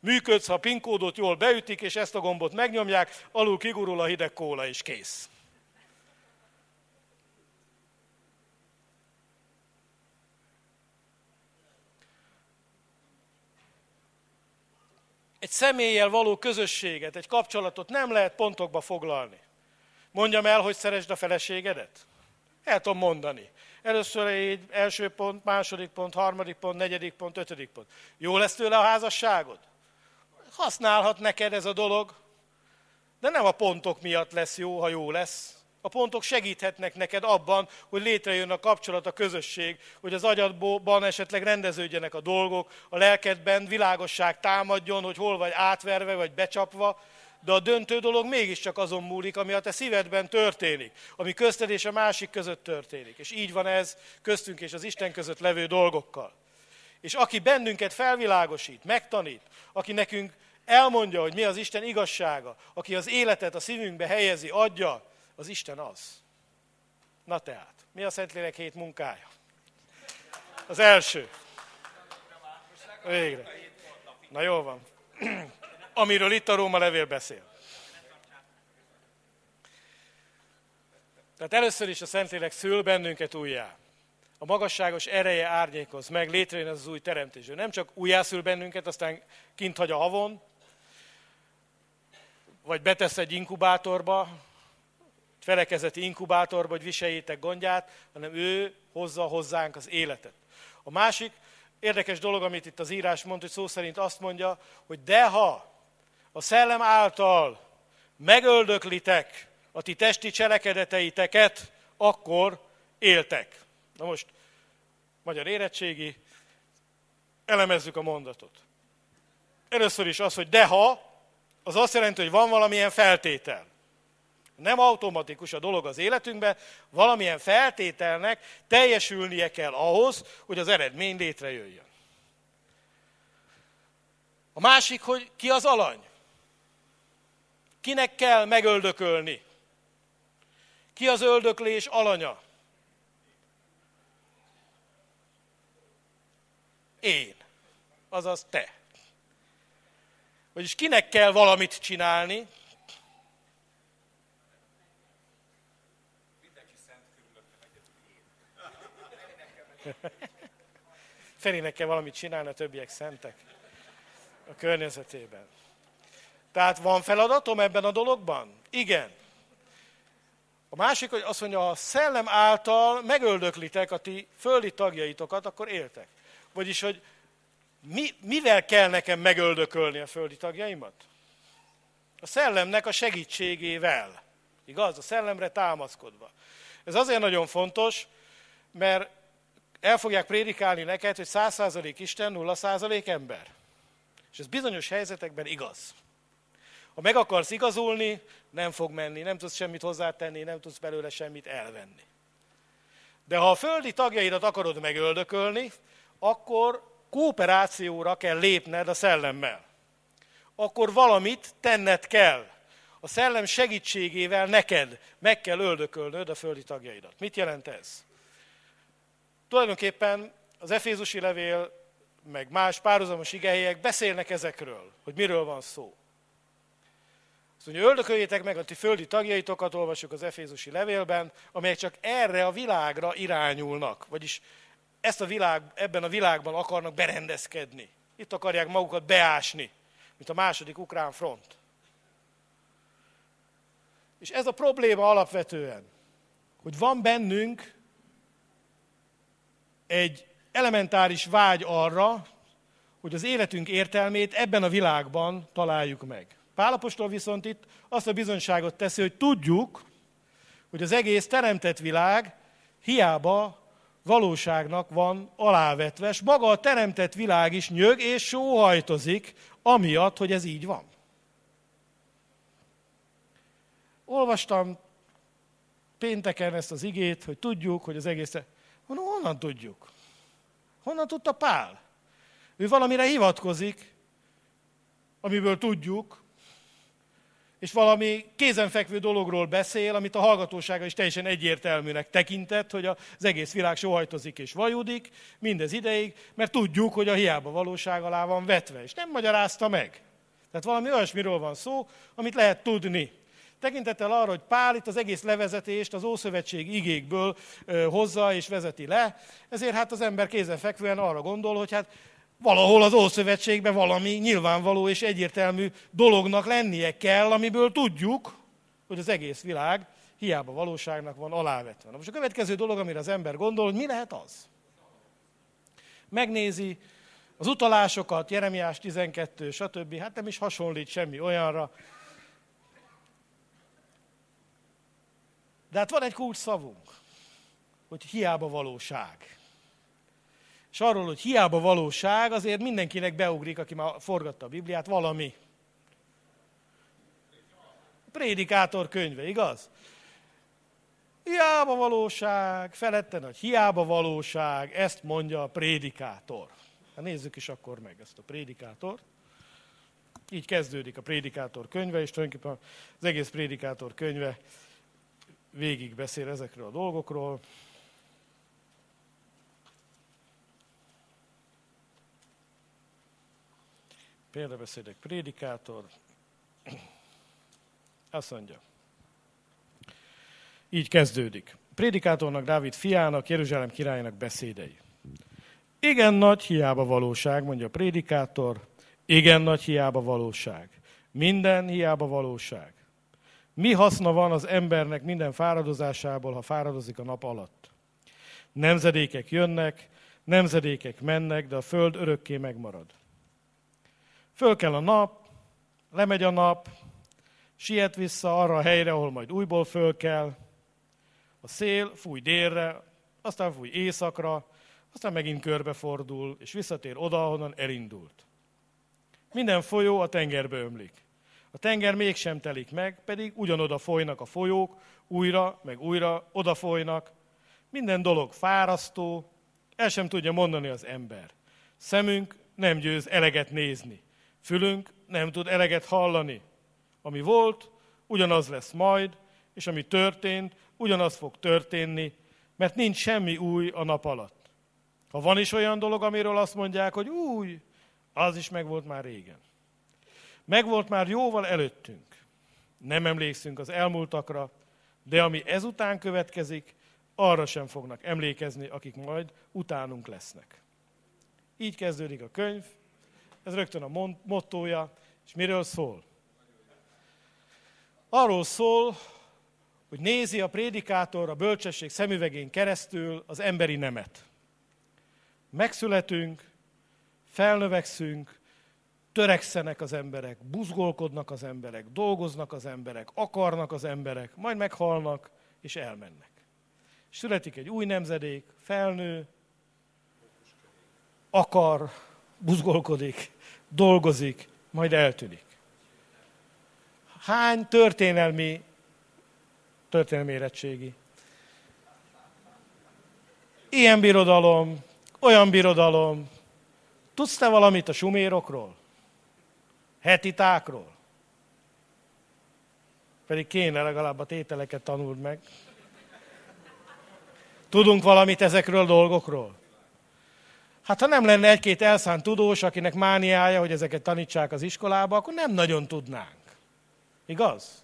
B: működsz, ha pinkódot jól beütik, és ezt a gombot megnyomják, alul kigurul a hideg kóla, és kész. Egy személlyel való közösséget, egy kapcsolatot nem lehet pontokba foglalni. Mondjam el, hogy szeresd a feleségedet? El tudom mondani. Először egy első pont, második pont, harmadik pont, negyedik pont, ötödik pont. Jó lesz tőle a házasságod? Használhat neked ez a dolog, de nem a pontok miatt lesz jó, ha jó lesz, a pontok segíthetnek neked abban, hogy létrejön a kapcsolat, a közösség, hogy az agyadban esetleg rendeződjenek a dolgok, a lelkedben világosság támadjon, hogy hol vagy átverve, vagy becsapva, de a döntő dolog mégiscsak azon múlik, ami a te szívedben történik, ami közted és a másik között történik. És így van ez köztünk és az Isten között levő dolgokkal. És aki bennünket felvilágosít, megtanít, aki nekünk elmondja, hogy mi az Isten igazsága, aki az életet a szívünkbe helyezi, adja, az Isten az. Na tehát, mi a Szentlélek hét munkája? Az első. Végre. Na jó van. Amiről itt a Róma levél beszél. Tehát először is a Szentlélek szül bennünket újjá. A magasságos ereje árnyékoz meg, létrejön az, új teremtés. Ő nem csak újjászül bennünket, aztán kint hagy a havon, vagy betesz egy inkubátorba, felekezeti inkubátorba, hogy viseljétek gondját, hanem ő hozza hozzánk az életet. A másik érdekes dolog, amit itt az írás mond, hogy szó szerint azt mondja, hogy de ha a szellem által megöldöklitek a ti testi cselekedeteiteket, akkor éltek. Na most, magyar érettségi, elemezzük a mondatot. Először is az, hogy de ha, az azt jelenti, hogy van valamilyen feltétel. Nem automatikus a dolog az életünkben, valamilyen feltételnek teljesülnie kell ahhoz, hogy az eredmény létrejöjjön. A másik, hogy ki az alany. Kinek kell megöldökölni? Ki az öldöklés alanya? Én. Azaz te. Vagyis kinek kell valamit csinálni? Ferinek kell valamit csinálni, a többiek szentek a környezetében. Tehát van feladatom ebben a dologban? Igen. A másik, hogy azt mondja, a szellem által megöldöklitek a ti földi tagjaitokat, akkor éltek. Vagyis, hogy mi, mivel kell nekem megöldökölni a földi tagjaimat? A szellemnek a segítségével. Igaz? A szellemre támaszkodva. Ez azért nagyon fontos, mert el fogják prédikálni neked, hogy 100% Isten, 0% ember. És ez bizonyos helyzetekben igaz. Ha meg akarsz igazulni, nem fog menni, nem tudsz semmit hozzátenni, nem tudsz belőle semmit elvenni. De ha a földi tagjaidat akarod megöldökölni, akkor kooperációra kell lépned a szellemmel. Akkor valamit tenned kell. A szellem segítségével neked meg kell öldökölnöd a földi tagjaidat. Mit jelent ez? Tulajdonképpen az Efézusi levél, meg más párhuzamos igehelyek beszélnek ezekről, hogy miről van szó. Azt mondja, öldököljétek meg a ti földi tagjaitokat, olvasjuk az Efézusi levélben, amelyek csak erre a világra irányulnak, vagyis ezt a világ, ebben a világban akarnak berendezkedni. Itt akarják magukat beásni, mint a második ukrán front. És ez a probléma alapvetően, hogy van bennünk egy elementáris vágy arra, hogy az életünk értelmét ebben a világban találjuk meg. Pálapostól viszont itt azt a bizonyságot teszi, hogy tudjuk, hogy az egész teremtett világ hiába valóságnak van alávetve, és maga a teremtett világ is nyög és sóhajtozik, amiatt, hogy ez így van. Olvastam pénteken ezt az igét, hogy tudjuk, hogy az egész... Honnan, honnan tudjuk? Honnan tudta Pál? Ő valamire hivatkozik, amiből tudjuk, és valami kézenfekvő dologról beszél, amit a hallgatósága is teljesen egyértelműnek tekintett, hogy az egész világ sohajtozik és vajudik, mindez ideig, mert tudjuk, hogy a hiába valóság alá van vetve, és nem magyarázta meg. Tehát valami olyasmiről van szó, amit lehet tudni. Tekintettel arra, hogy Pál itt az egész levezetést az Ószövetség igékből hozza és vezeti le, ezért hát az ember kézenfekvően arra gondol, hogy hát valahol az Ószövetségben valami nyilvánvaló és egyértelmű dolognak lennie kell, amiből tudjuk, hogy az egész világ hiába valóságnak van alávetve. Na most a következő dolog, amire az ember gondol, hogy mi lehet az? Megnézi az utalásokat, Jeremiás 12, stb. Hát nem is hasonlít semmi olyanra. De hát van egy kulcs szavunk, hogy hiába valóság. És arról, hogy hiába valóság, azért mindenkinek beugrik, aki már forgatta a Bibliát, valami. A prédikátor könyve, igaz? Hiába valóság, felette nagy hiába valóság, ezt mondja a prédikátor. Hát nézzük is akkor meg ezt a prédikátort. Így kezdődik a prédikátor könyve, és tulajdonképpen az egész prédikátor könyve végig beszél ezekről a dolgokról. Példabeszédek prédikátor. Azt mondja. Így kezdődik. Prédikátornak, Dávid fiának, Jeruzsálem királyának beszédei. Igen nagy hiába valóság, mondja a prédikátor. Igen nagy hiába valóság. Minden hiába valóság. Mi haszna van az embernek minden fáradozásából, ha fáradozik a nap alatt? Nemzedékek jönnek, nemzedékek mennek, de a föld örökké megmarad. Föl kell a nap, lemegy a nap, siet vissza arra a helyre, ahol majd újból föl kell. A szél fúj délre, aztán fúj északra, aztán megint körbefordul, és visszatér oda, ahonnan elindult. Minden folyó a tengerbe ömlik. A tenger mégsem telik meg, pedig ugyanoda folynak a folyók, újra, meg újra oda folynak. Minden dolog fárasztó, el sem tudja mondani az ember. Szemünk nem győz eleget nézni. Fülünk nem tud eleget hallani. Ami volt, ugyanaz lesz majd, és ami történt, ugyanaz fog történni, mert nincs semmi új a nap alatt. Ha van is olyan dolog, amiről azt mondják, hogy új, az is megvolt már régen. Megvolt már jóval előttünk. Nem emlékszünk az elmúltakra, de ami ezután következik, arra sem fognak emlékezni, akik majd utánunk lesznek. Így kezdődik a könyv, ez rögtön a mottója, és miről szól? Arról szól, hogy nézi a prédikátor a bölcsesség szemüvegén keresztül az emberi nemet. Megszületünk, felnövekszünk, törekszenek az emberek, buzgolkodnak az emberek, dolgoznak az emberek, akarnak az emberek, majd meghalnak és elmennek. Születik egy új nemzedék, felnő, akar, buzgolkodik, dolgozik, majd eltűnik. Hány történelmi, történelmi érettségi? Ilyen birodalom, olyan birodalom. Tudsz te valamit a sumérokról? Hetitákról? Pedig kéne legalább a tételeket tanuld meg. Tudunk valamit ezekről a dolgokról? Hát ha nem lenne egy-két elszánt tudós, akinek mániája, hogy ezeket tanítsák az iskolába, akkor nem nagyon tudnánk. Igaz?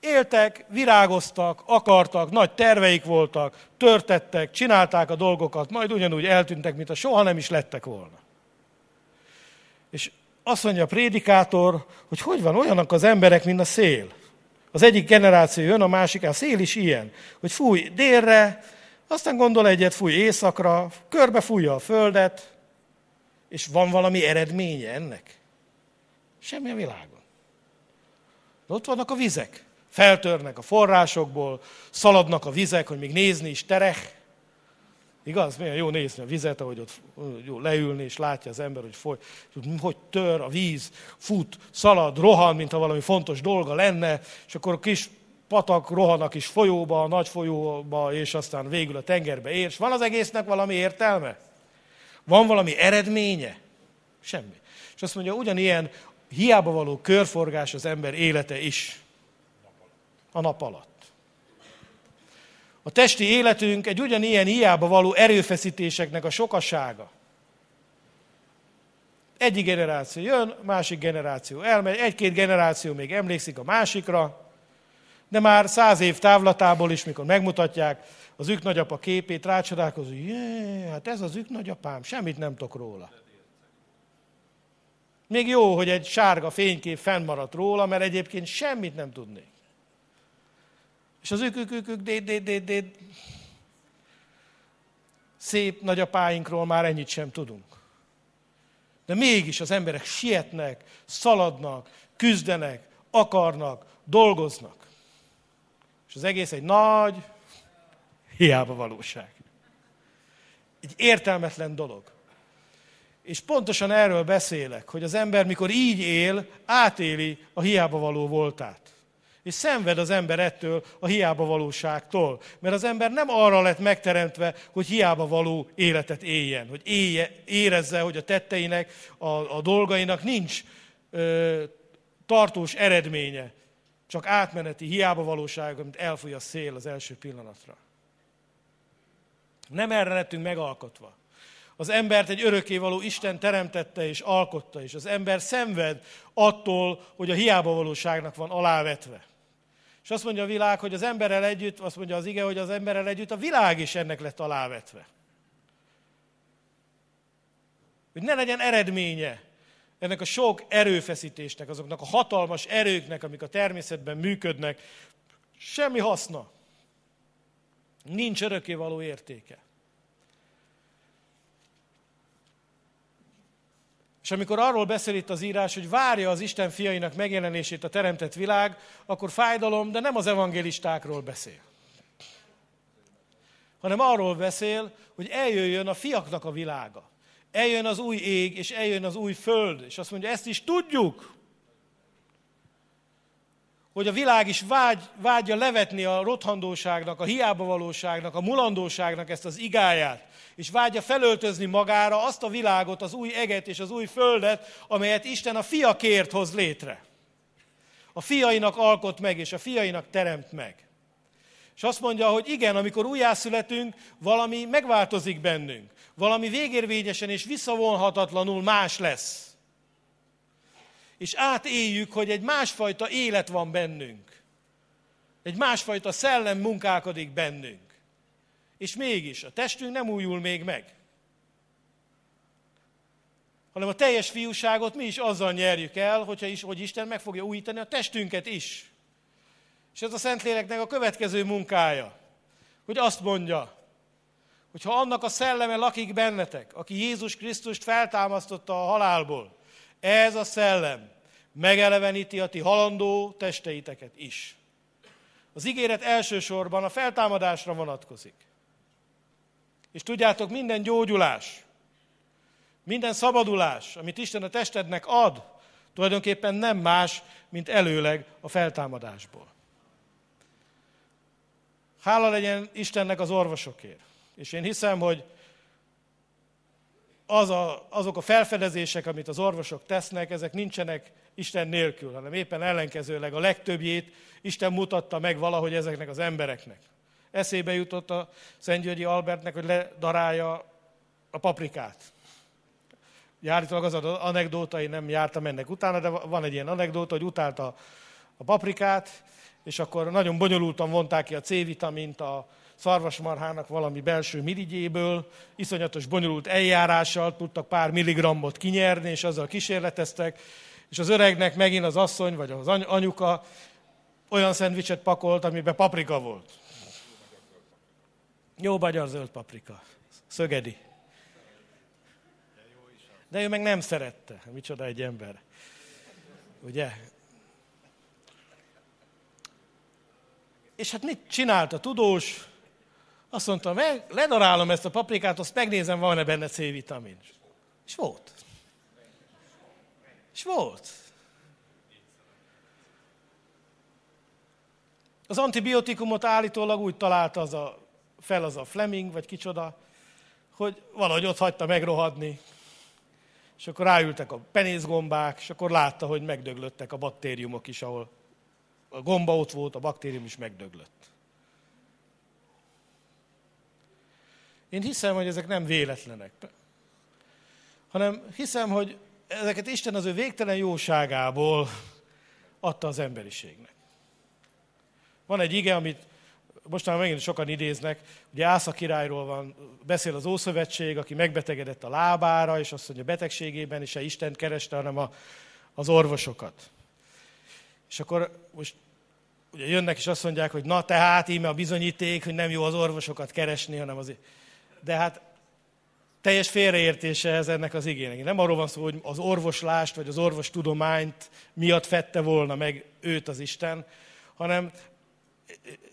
B: Éltek, virágoztak, akartak, nagy terveik voltak, törtettek, csinálták a dolgokat, majd ugyanúgy eltűntek, mint a soha nem is lettek volna. És azt mondja a prédikátor, hogy hogy van olyanak az emberek, mint a szél. Az egyik generáció jön, a másik, a szél is ilyen, hogy fúj délre, aztán gondol egyet, fúj északra, körbe fújja a földet, és van valami eredménye ennek? Semmi a világon. De ott vannak a vizek. Feltörnek a forrásokból, szaladnak a vizek, hogy még nézni is terek. Igaz? Milyen jó nézni a vizet, ahogy ott jó leülni, és látja az ember, hogy foly, hogy tör a víz, fut, szalad, rohan, mint valami fontos dolga lenne, és akkor a kis patak rohanak is folyóba, a nagy folyóba, és aztán végül a tengerbe ér. És van az egésznek valami értelme? Van valami eredménye? Semmi. És azt mondja, ugyanilyen hiába való körforgás az ember élete is a nap alatt. A testi életünk egy ugyanilyen hiába való erőfeszítéseknek a sokasága. Egyik generáció jön, másik generáció elmegy, egy-két generáció még emlékszik a másikra, de már száz év távlatából is, mikor megmutatják az ők nagyapa képét, rácsodálkozó, jé, hát ez az ők nagyapám, semmit nem tudok róla. Még jó, hogy egy sárga fénykép fennmaradt róla, mert egyébként semmit nem tudnék. És az ők, ők, ők, ők, déd, déd, déd, déd. Szép nagyapáinkról már ennyit sem tudunk. De mégis az emberek sietnek, szaladnak, küzdenek, akarnak, dolgoznak. És az egész egy nagy, hiába valóság. Egy értelmetlen dolog. És pontosan erről beszélek, hogy az ember, mikor így él, átéli a hiába való voltát. És szenved az ember ettől a hiába valóságtól. Mert az ember nem arra lett megteremtve, hogy hiába való életet éljen. Hogy élje, érezze, hogy a tetteinek, a, a dolgainak nincs ö, tartós eredménye. Csak átmeneti hiába valóság, amit elfúj a szél az első pillanatra. Nem erre lettünk megalkotva. Az embert egy örökkévaló Isten teremtette és alkotta, és az ember szenved attól, hogy a hiába valóságnak van alávetve. És azt mondja a világ, hogy az emberrel együtt, azt mondja az ige, hogy az emberrel együtt a világ is ennek lett alávetve. Hogy ne legyen eredménye ennek a sok erőfeszítésnek, azoknak a hatalmas erőknek, amik a természetben működnek, semmi haszna. Nincs örökkévaló értéke. És amikor arról beszél itt az írás, hogy várja az Isten fiainak megjelenését a teremtett világ, akkor fájdalom, de nem az evangelistákról beszél. Hanem arról beszél, hogy eljöjjön a fiaknak a világa. Eljön az új ég, és eljön az új föld. És azt mondja, ezt is tudjuk, hogy a világ is vágy, vágyja levetni a rothandóságnak, a hiába valóságnak, a mulandóságnak ezt az igáját, és vágyja felöltözni magára azt a világot, az új eget és az új földet, amelyet Isten a fiakért hoz létre. A fiainak alkot meg, és a fiainak teremt meg. És azt mondja, hogy igen, amikor újjászületünk, valami megváltozik bennünk. Valami végérvényesen és visszavonhatatlanul más lesz. És átéljük, hogy egy másfajta élet van bennünk. Egy másfajta szellem munkálkodik bennünk. És mégis a testünk nem újul még meg. Hanem a teljes fiúságot mi is azzal nyerjük el, hogyha is, hogy Isten meg fogja újítani a testünket is. És ez a Szentléleknek a következő munkája, hogy azt mondja, hogy ha annak a szelleme lakik bennetek, aki Jézus Krisztust feltámasztotta a halálból, ez a szellem megeleveníti a ti halandó testeiteket is. Az ígéret elsősorban a feltámadásra vonatkozik. És tudjátok, minden gyógyulás, minden szabadulás, amit Isten a testednek ad, tulajdonképpen nem más, mint előleg a feltámadásból. Hála legyen Istennek az orvosokért. És én hiszem, hogy az a, azok a felfedezések, amit az orvosok tesznek, ezek nincsenek Isten nélkül, hanem éppen ellenkezőleg a legtöbbjét Isten mutatta meg valahogy ezeknek az embereknek. Eszébe jutott a Szentgyörgyi Albertnek, hogy ledarálja a paprikát. Állítólag az az anekdóta, én nem jártam ennek utána, de van egy ilyen anekdóta, hogy utálta a paprikát, és akkor nagyon bonyolultan vonták ki a C-vitamint a szarvasmarhának valami belső mirigyéből, iszonyatos bonyolult eljárással tudtak pár milligrammot kinyerni, és azzal kísérleteztek, és az öregnek megint az asszony, vagy az anyuka olyan szendvicset pakolt, amiben paprika volt. Jó magyar zöld paprika. Szögedi. De ő meg nem szerette. Micsoda egy ember. Ugye? És hát mit csinált a tudós? Azt mondta, meg ledarálom ezt a paprikát, azt megnézem, van-e benne C-vitamin. És volt. És volt. Az antibiotikumot állítólag úgy találta az a, fel az a Fleming, vagy kicsoda, hogy valahogy ott hagyta megrohadni, és akkor ráültek a penészgombák, és akkor látta, hogy megdöglöttek a baktériumok is, ahol a gomba ott volt, a baktérium is megdöglött. Én hiszem, hogy ezek nem véletlenek, hanem hiszem, hogy ezeket Isten az ő végtelen jóságából adta az emberiségnek. Van egy ige, amit mostanában megint sokan idéznek, ugye Ásza királyról van, beszél az Ószövetség, aki megbetegedett a lábára, és azt mondja, betegségében is se Istent kereste, hanem a, az orvosokat. És akkor most ugye jönnek és azt mondják, hogy na tehát íme a bizonyíték, hogy nem jó az orvosokat keresni, hanem azért. De hát teljes félreértése ez ennek az igének. Nem arról van szó, hogy az orvoslást, vagy az orvostudományt miatt fette volna meg őt az Isten, hanem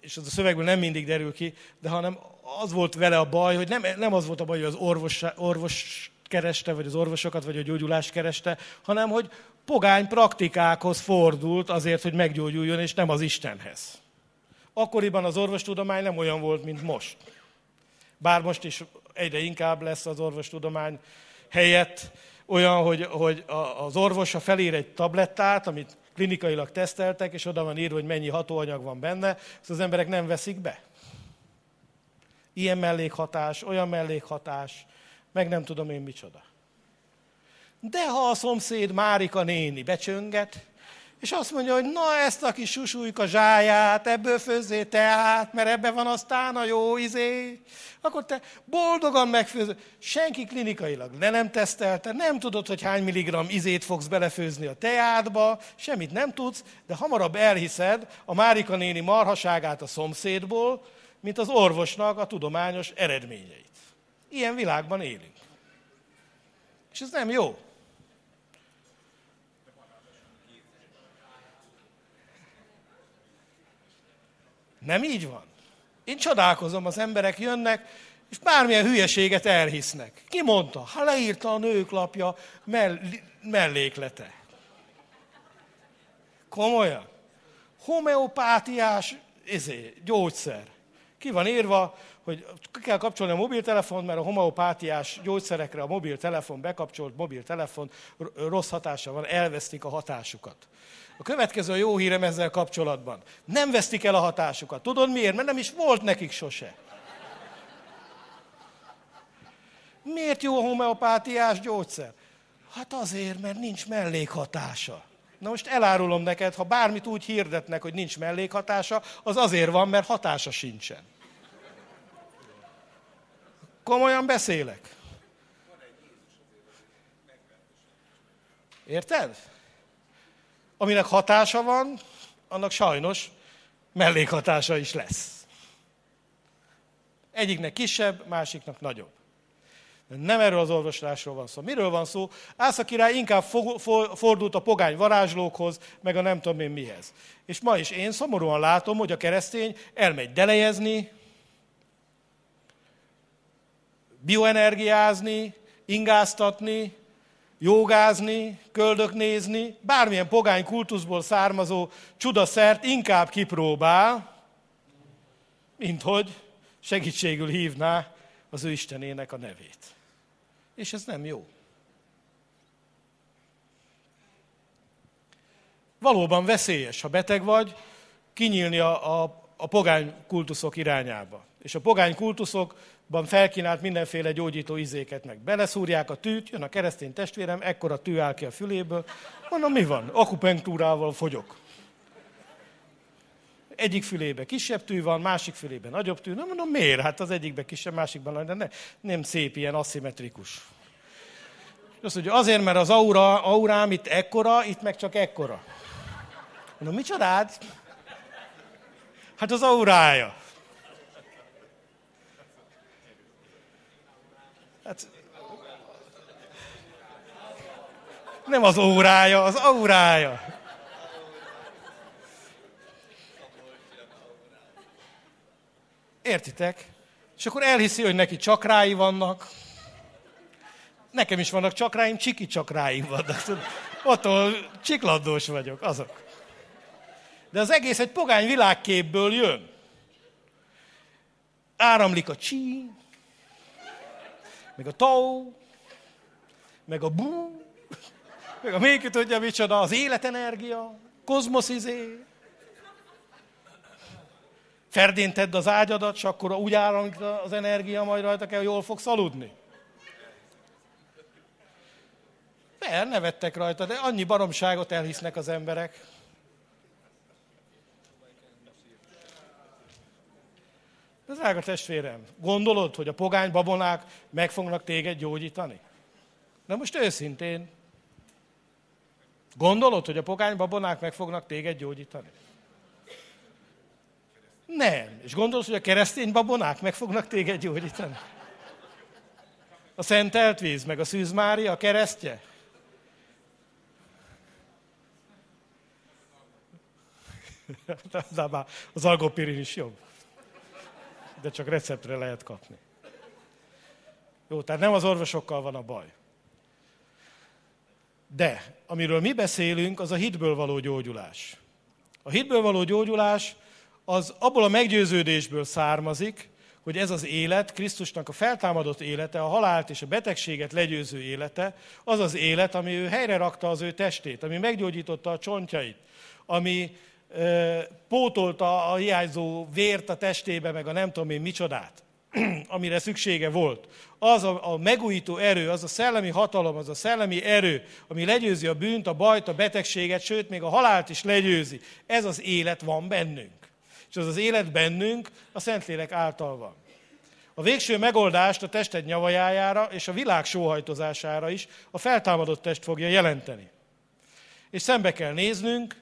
B: és az a szövegből nem mindig derül ki, de hanem az volt vele a baj, hogy nem, nem az volt a baj, hogy az orvos, orvos kereste, vagy az orvosokat, vagy a gyógyulást kereste, hanem hogy pogány praktikákhoz fordult azért, hogy meggyógyuljon, és nem az Istenhez. Akkoriban az orvostudomány nem olyan volt, mint most. Bár most is egyre inkább lesz az orvostudomány helyett olyan, hogy, hogy az orvosa felír egy tablettát, amit klinikailag teszteltek, és oda van írva, hogy mennyi hatóanyag van benne, ezt az emberek nem veszik be. Ilyen mellékhatás, olyan mellékhatás, meg nem tudom én micsoda. De ha a szomszéd Márika néni becsönget, és azt mondja, hogy na ezt a kis susújka zsáját, ebből főzzé teát, mert ebbe van aztán a jó izé, akkor te boldogan megfőzöd. Senki klinikailag le nem tesztelte, nem tudod, hogy hány milligram izét fogsz belefőzni a teádba, semmit nem tudsz, de hamarabb elhiszed a Márika néni marhaságát a szomszédból, mint az orvosnak a tudományos eredményeit. Ilyen világban élünk. És ez nem jó. Nem így van. Én csodálkozom, az emberek jönnek, és bármilyen hülyeséget elhisznek. Ki mondta? Ha leírta a nők lapja mell- melléklete. Komolyan. Homeopátiás izé, gyógyszer. Ki van írva, hogy ki kell kapcsolni a mobiltelefon, mert a homeopátiás gyógyszerekre a mobiltelefon, bekapcsolt mobiltelefon rossz hatása van, elvesztik a hatásukat. A következő a jó hírem ezzel kapcsolatban. Nem vesztik el a hatásukat. Tudod miért? Mert nem is volt nekik sose. Miért jó a homeopátiás gyógyszer? Hát azért, mert nincs mellékhatása. Na most elárulom neked, ha bármit úgy hirdetnek, hogy nincs mellékhatása, az azért van, mert hatása sincsen. Komolyan beszélek. Érted? Aminek hatása van, annak sajnos mellékhatása is lesz. Egyiknek kisebb, másiknak nagyobb. Nem erről az orvoslásról van szó. Miről van szó? Ásza király inkább fordult a pogány varázslókhoz, meg a nem tudom én mihez. És ma is én szomorúan látom, hogy a keresztény elmegy delejezni, bioenergiázni, ingáztatni, jogázni, köldöknézni, bármilyen pogány kultuszból származó csudaszert inkább kipróbál, mint hogy segítségül hívná az ő Istenének a nevét. És ez nem jó. Valóban veszélyes, ha beteg vagy, kinyílni a, a, a pogány kultuszok irányába. És a pogány kultuszokban felkínált mindenféle gyógyító izéket meg. Beleszúrják a tűt, jön a keresztény testvérem, ekkora tű áll ki a füléből. Mondom, mi van? Akupunktúrával fogyok. Egyik fülébe kisebb tű van, másik fülébe nagyobb tű. Nem mondom, miért? Hát az egyikben kisebb, másikban nagy, de ne, nem szép, ilyen aszimmetrikus. Azt mondja, azért, mert az aura, aurám itt ekkora, itt meg csak ekkora. Mondom, micsodád? Hát az aurája. Hát, nem az órája, az aurája. Értitek? És akkor elhiszi, hogy neki csakrái vannak. Nekem is vannak csakráim, csiki csakráim vannak. Ott csikladós vagyok, azok. De az egész egy pogány világképből jön. Áramlik a csí, meg a tau, meg a bú, meg a még tudja micsoda, az életenergia, kozmosz izé. Ferdinted az ágyadat, és akkor úgy áramlik az energia, majd rajta kell, jól fogsz aludni. Per, nevettek rajta, de annyi baromságot elhisznek az emberek. Drága testvérem, gondolod, hogy a pogány babonák meg fognak téged gyógyítani? Na most őszintén, gondolod, hogy a pogány babonák meg fognak téged gyógyítani? Nem. És gondolod, hogy a keresztény babonák meg fognak téged gyógyítani? A szentelt víz, meg a Szűz Mária, a keresztje? De az algopirin is jobb de csak receptre lehet kapni. Jó, tehát nem az orvosokkal van a baj. De, amiről mi beszélünk, az a hitből való gyógyulás. A hitből való gyógyulás az abból a meggyőződésből származik, hogy ez az élet, Krisztusnak a feltámadott élete, a halált és a betegséget legyőző élete, az az élet, ami ő helyre rakta az ő testét, ami meggyógyította a csontjait, ami pótolta a hiányzó vért a testébe, meg a nem tudom én micsodát, amire szüksége volt. Az a, a megújító erő, az a szellemi hatalom, az a szellemi erő, ami legyőzi a bűnt, a bajt, a betegséget, sőt, még a halált is legyőzi. Ez az élet van bennünk. És az az élet bennünk a Szentlélek által van. A végső megoldást a tested nyavajájára és a világ sóhajtozására is a feltámadott test fogja jelenteni. És szembe kell néznünk,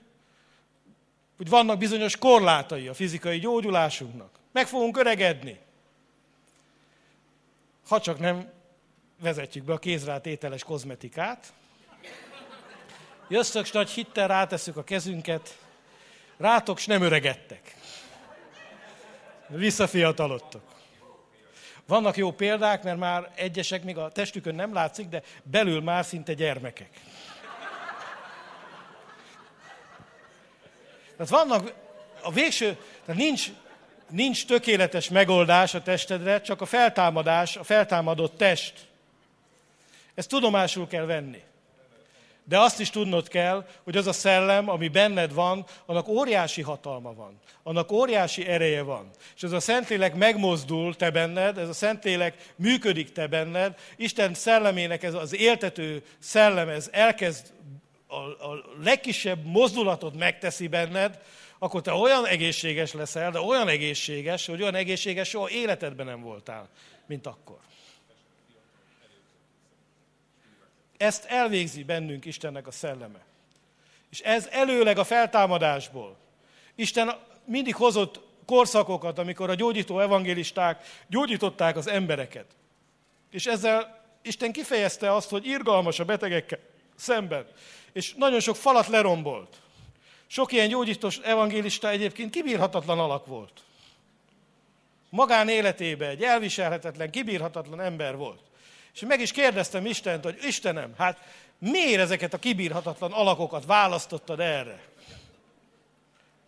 B: hogy vannak bizonyos korlátai a fizikai gyógyulásunknak. Meg fogunk öregedni. Ha csak nem vezetjük be a kézrátételes kozmetikát. Jösszök, nagy hittel rátesszük a kezünket, rátok, s nem öregedtek. Visszafiatalodtok. Vannak jó példák, mert már egyesek még a testükön nem látszik, de belül már szinte gyermekek. Tehát vannak a végső, tehát nincs, nincs tökéletes megoldás a testedre, csak a feltámadás, a feltámadott test. Ezt tudomásul kell venni. De azt is tudnod kell, hogy az a szellem, ami benned van, annak óriási hatalma van. Annak óriási ereje van. És ez a Szentlélek megmozdul te benned, ez a Szentlélek működik te benned, Isten szellemének ez az éltető szellem, ez elkezd a, a legkisebb mozdulatot megteszi benned, akkor te olyan egészséges leszel, de olyan egészséges, hogy olyan egészséges soha életedben nem voltál, mint akkor. Ezt elvégzi bennünk Istennek a szelleme. És ez előleg a feltámadásból. Isten mindig hozott korszakokat, amikor a gyógyító evangélisták gyógyították az embereket. És ezzel Isten kifejezte azt, hogy irgalmas a betegekkel szemben és nagyon sok falat lerombolt. Sok ilyen gyógyítós evangélista egyébként kibírhatatlan alak volt. Magán életében egy elviselhetetlen, kibírhatatlan ember volt. És meg is kérdeztem Istent, hogy Istenem, hát miért ezeket a kibírhatatlan alakokat választottad erre?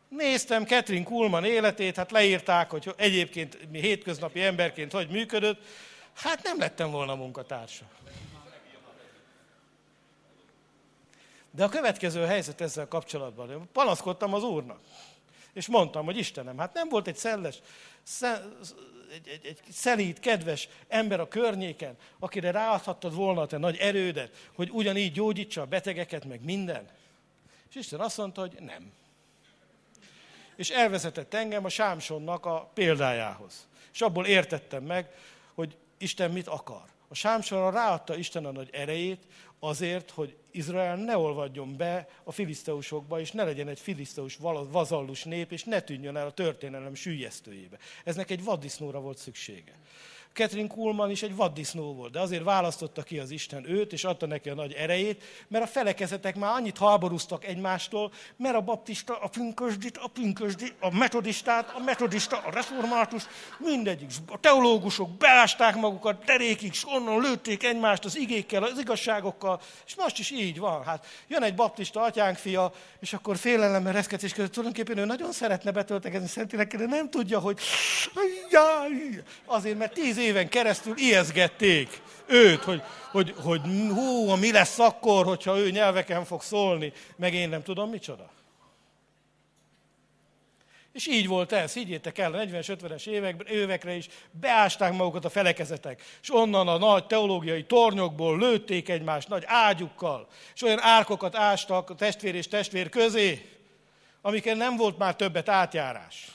B: Néztem Catherine Kuhlman életét, hát leírták, hogy egyébként mi hétköznapi emberként hogy működött. Hát nem lettem volna munkatársa. De a következő helyzet ezzel kapcsolatban, panaszkodtam az úrnak. És mondtam, hogy Istenem, hát nem volt egy szelles, egy, egy, egy szelíd, kedves ember a környéken, akire ráadhattad volna a te nagy erődet, hogy ugyanígy gyógyítsa a betegeket, meg minden. És Isten azt mondta, hogy nem. És elvezetett engem a Sámsonnak a példájához. És abból értettem meg, hogy Isten mit akar. A Sámsonra ráadta Isten a nagy erejét azért, hogy Izrael ne olvadjon be a filiszteusokba, és ne legyen egy filiszteus vazallus nép, és ne tűnjön el a történelem sűjesztőjébe. Eznek egy vaddisznóra volt szüksége. Catherine Kuhlman is egy vaddisznó volt, de azért választotta ki az Isten őt, és adta neki a nagy erejét, mert a felekezetek már annyit háborúztak egymástól, mert a baptista, a pünkösdit, a pünkösdi, a metodistát, a metodista, a református, mindegyik, a teológusok beásták magukat derékig, és onnan lőtték egymást az igékkel, az igazságokkal, és most is így van. Hát jön egy baptista atyánk fia, és akkor félelemmel reszketés között tulajdonképpen ő nagyon szeretne betöltekezni Szentlélekkel, de nem tudja, hogy azért, mert tíz éven keresztül ijeszgették őt, hogy, hogy, hogy hú, mi lesz akkor, hogyha ő nyelveken fog szólni, meg én nem tudom micsoda. És így volt ez, higgyétek el, a 40-es, 50-es évek, évekre is beásták magukat a felekezetek, és onnan a nagy teológiai tornyokból lőtték egymást nagy ágyukkal, és olyan árkokat ástak a testvér és testvér közé, amiken nem volt már többet átjárás.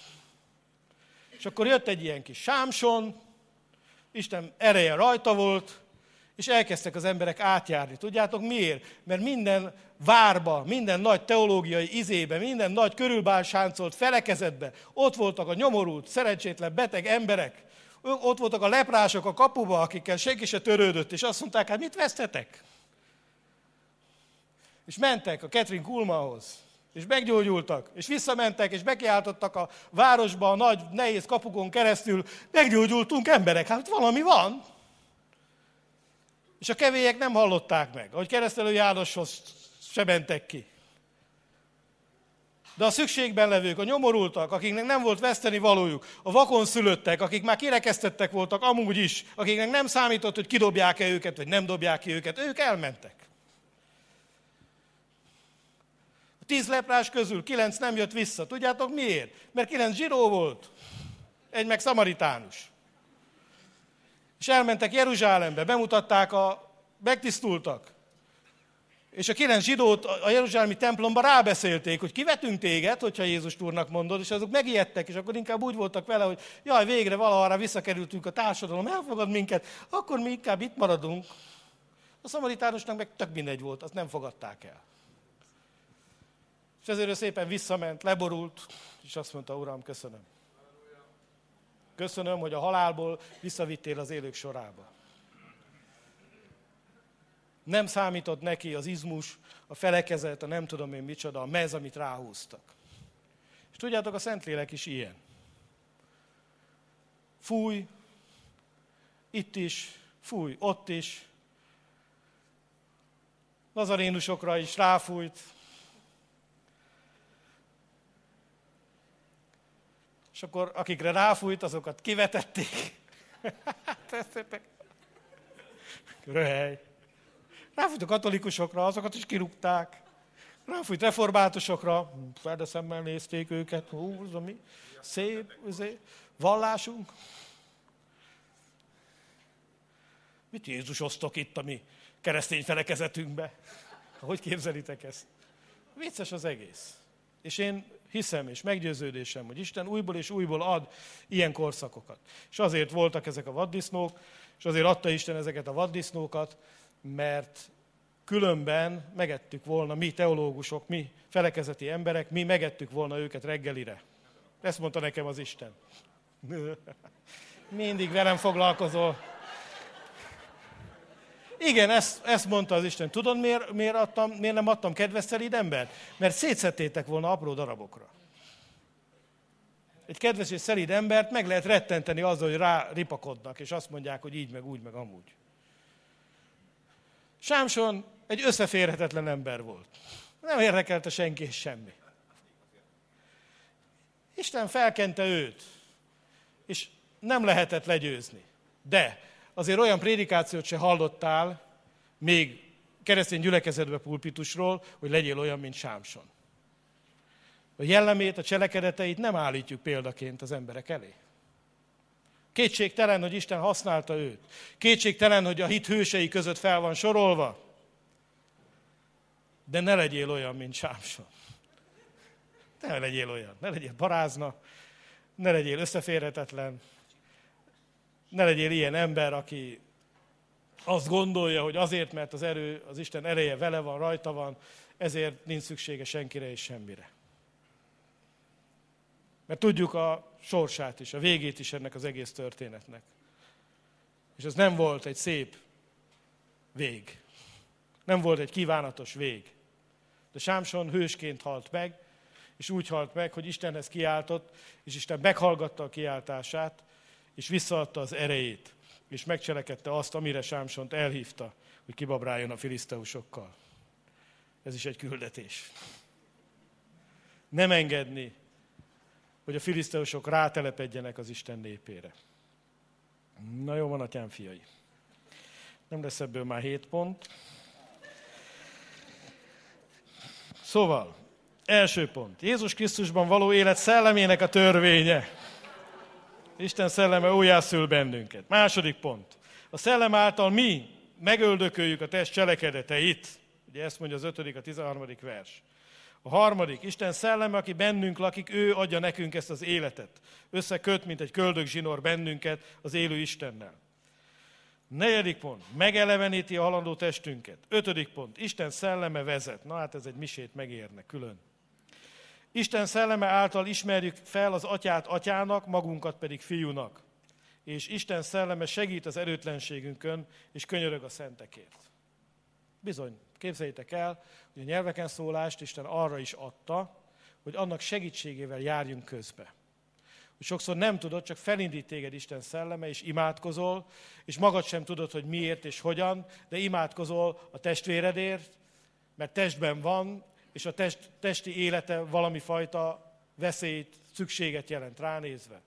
B: És akkor jött egy ilyen kis sámson, Isten ereje rajta volt, és elkezdtek az emberek átjárni. Tudjátok miért? Mert minden várba, minden nagy teológiai izébe, minden nagy körülbálsáncolt felekezetbe ott voltak a nyomorult, szerencsétlen, beteg emberek. Ott voltak a leprások a kapuba, akikkel senki se törődött, és azt mondták, hát mit vesztetek? És mentek a Catherine Kulmahoz és meggyógyultak, és visszamentek, és bekiáltottak a városba a nagy, nehéz kapukon keresztül, meggyógyultunk emberek, hát valami van. És a kevélyek nem hallották meg, ahogy keresztelő Jánoshoz se mentek ki. De a szükségben levők, a nyomorultak, akiknek nem volt veszteni valójuk, a vakon szülöttek, akik már kirekesztettek voltak amúgy is, akiknek nem számított, hogy kidobják-e őket, vagy nem dobják ki őket, ők elmentek. Tíz leprás közül kilenc nem jött vissza. Tudjátok miért? Mert kilenc zsidó volt. Egy meg szamaritánus. És elmentek Jeruzsálembe, bemutatták a, megtisztultak. És a kilenc zsidót a Jeruzsálemi templomba rábeszélték, hogy kivetünk téged, hogyha Jézus úrnak mondod, és azok megijedtek, és akkor inkább úgy voltak vele, hogy jaj, végre valahára visszakerültünk a társadalom, elfogad minket, akkor mi inkább itt maradunk. A szamaritánusnak meg tök mindegy volt, azt nem fogadták el. És ezért ő szépen visszament, leborult, és azt mondta, Uram, köszönöm. Köszönöm, hogy a halálból visszavittél az élők sorába. Nem számított neki az izmus, a felekezet, a nem tudom én micsoda, a mez, amit ráhúztak. És tudjátok, a Szentlélek is ilyen. Fúj, itt is, fúj, ott is. Nazarénusokra is ráfújt, és akkor akikre ráfújt, azokat kivetették. Röhely. Ráfújt a katolikusokra, azokat is kirúgták. Ráfújt reformátusokra, fedeszemmel nézték őket. Hú, ez a mi szép azért, vallásunk. Mit Jézus osztok itt a mi keresztény felekezetünkbe? Hogy képzelitek ezt? Vicces az egész. És én hiszem és meggyőződésem, hogy Isten újból és újból ad ilyen korszakokat. És azért voltak ezek a vaddisznók, és azért adta Isten ezeket a vaddisznókat, mert különben megettük volna mi teológusok, mi felekezeti emberek, mi megettük volna őket reggelire. Ezt mondta nekem az Isten. Mindig velem foglalkozol. Igen, ezt, ezt mondta az Isten. Tudod, miért, miért, adtam, miért nem adtam kedves szelíd embert? Mert szétszettétek volna apró darabokra. Egy kedves és szelíd embert meg lehet rettenteni azzal, hogy rá ripakodnak, és azt mondják, hogy így, meg úgy, meg amúgy. Sámson egy összeférhetetlen ember volt. Nem érdekelte senki és semmi. Isten felkente őt, és nem lehetett legyőzni. De azért olyan prédikációt se hallottál, még keresztény gyülekezetbe pulpitusról, hogy legyél olyan, mint Sámson. A jellemét, a cselekedeteit nem állítjuk példaként az emberek elé. Kétségtelen, hogy Isten használta őt. Kétségtelen, hogy a hit hősei között fel van sorolva. De ne legyél olyan, mint Sámson. Ne legyél olyan. Ne legyél barázna. Ne legyél összeférhetetlen. Ne legyél ilyen ember, aki azt gondolja, hogy azért, mert az erő, az Isten ereje vele van, rajta van, ezért nincs szüksége senkire és semmire. Mert tudjuk a sorsát is, a végét is ennek az egész történetnek. És ez nem volt egy szép vég. Nem volt egy kívánatos vég. De Sámson hősként halt meg, és úgy halt meg, hogy Istenhez kiáltott, és Isten meghallgatta a kiáltását, és visszaadta az erejét, és megcselekedte azt, amire Sámsont elhívta, hogy kibabráljon a filiszteusokkal. Ez is egy küldetés. Nem engedni, hogy a filiszteusok rátelepedjenek az Isten népére. Na jó van, atyám fiai. Nem lesz ebből már hét pont. Szóval, első pont. Jézus Krisztusban való élet szellemének a törvénye. Isten szelleme újjászül bennünket. Második pont. A szellem által mi megöldököljük a test cselekedeteit. Ugye ezt mondja az ötödik, a tizenharmadik vers. A harmadik, Isten szelleme, aki bennünk lakik, ő adja nekünk ezt az életet. Összeköt, mint egy köldög zsinór bennünket az élő Istennel. Negyedik pont, megeleveníti a halandó testünket. Ötödik pont, Isten szelleme vezet. Na hát ez egy misét megérne külön. Isten szelleme által ismerjük fel az atyát atyának, magunkat pedig fiúnak. És Isten szelleme segít az erőtlenségünkön, és könyörög a szentekért. Bizony, képzeljétek el, hogy a nyelveken szólást Isten arra is adta, hogy annak segítségével járjunk közbe. Hogy sokszor nem tudod, csak felindít téged Isten szelleme, és imádkozol, és magad sem tudod, hogy miért és hogyan, de imádkozol a testvéredért, mert testben van, és a test, testi élete valami fajta veszélyt, szükséget jelent ránézve.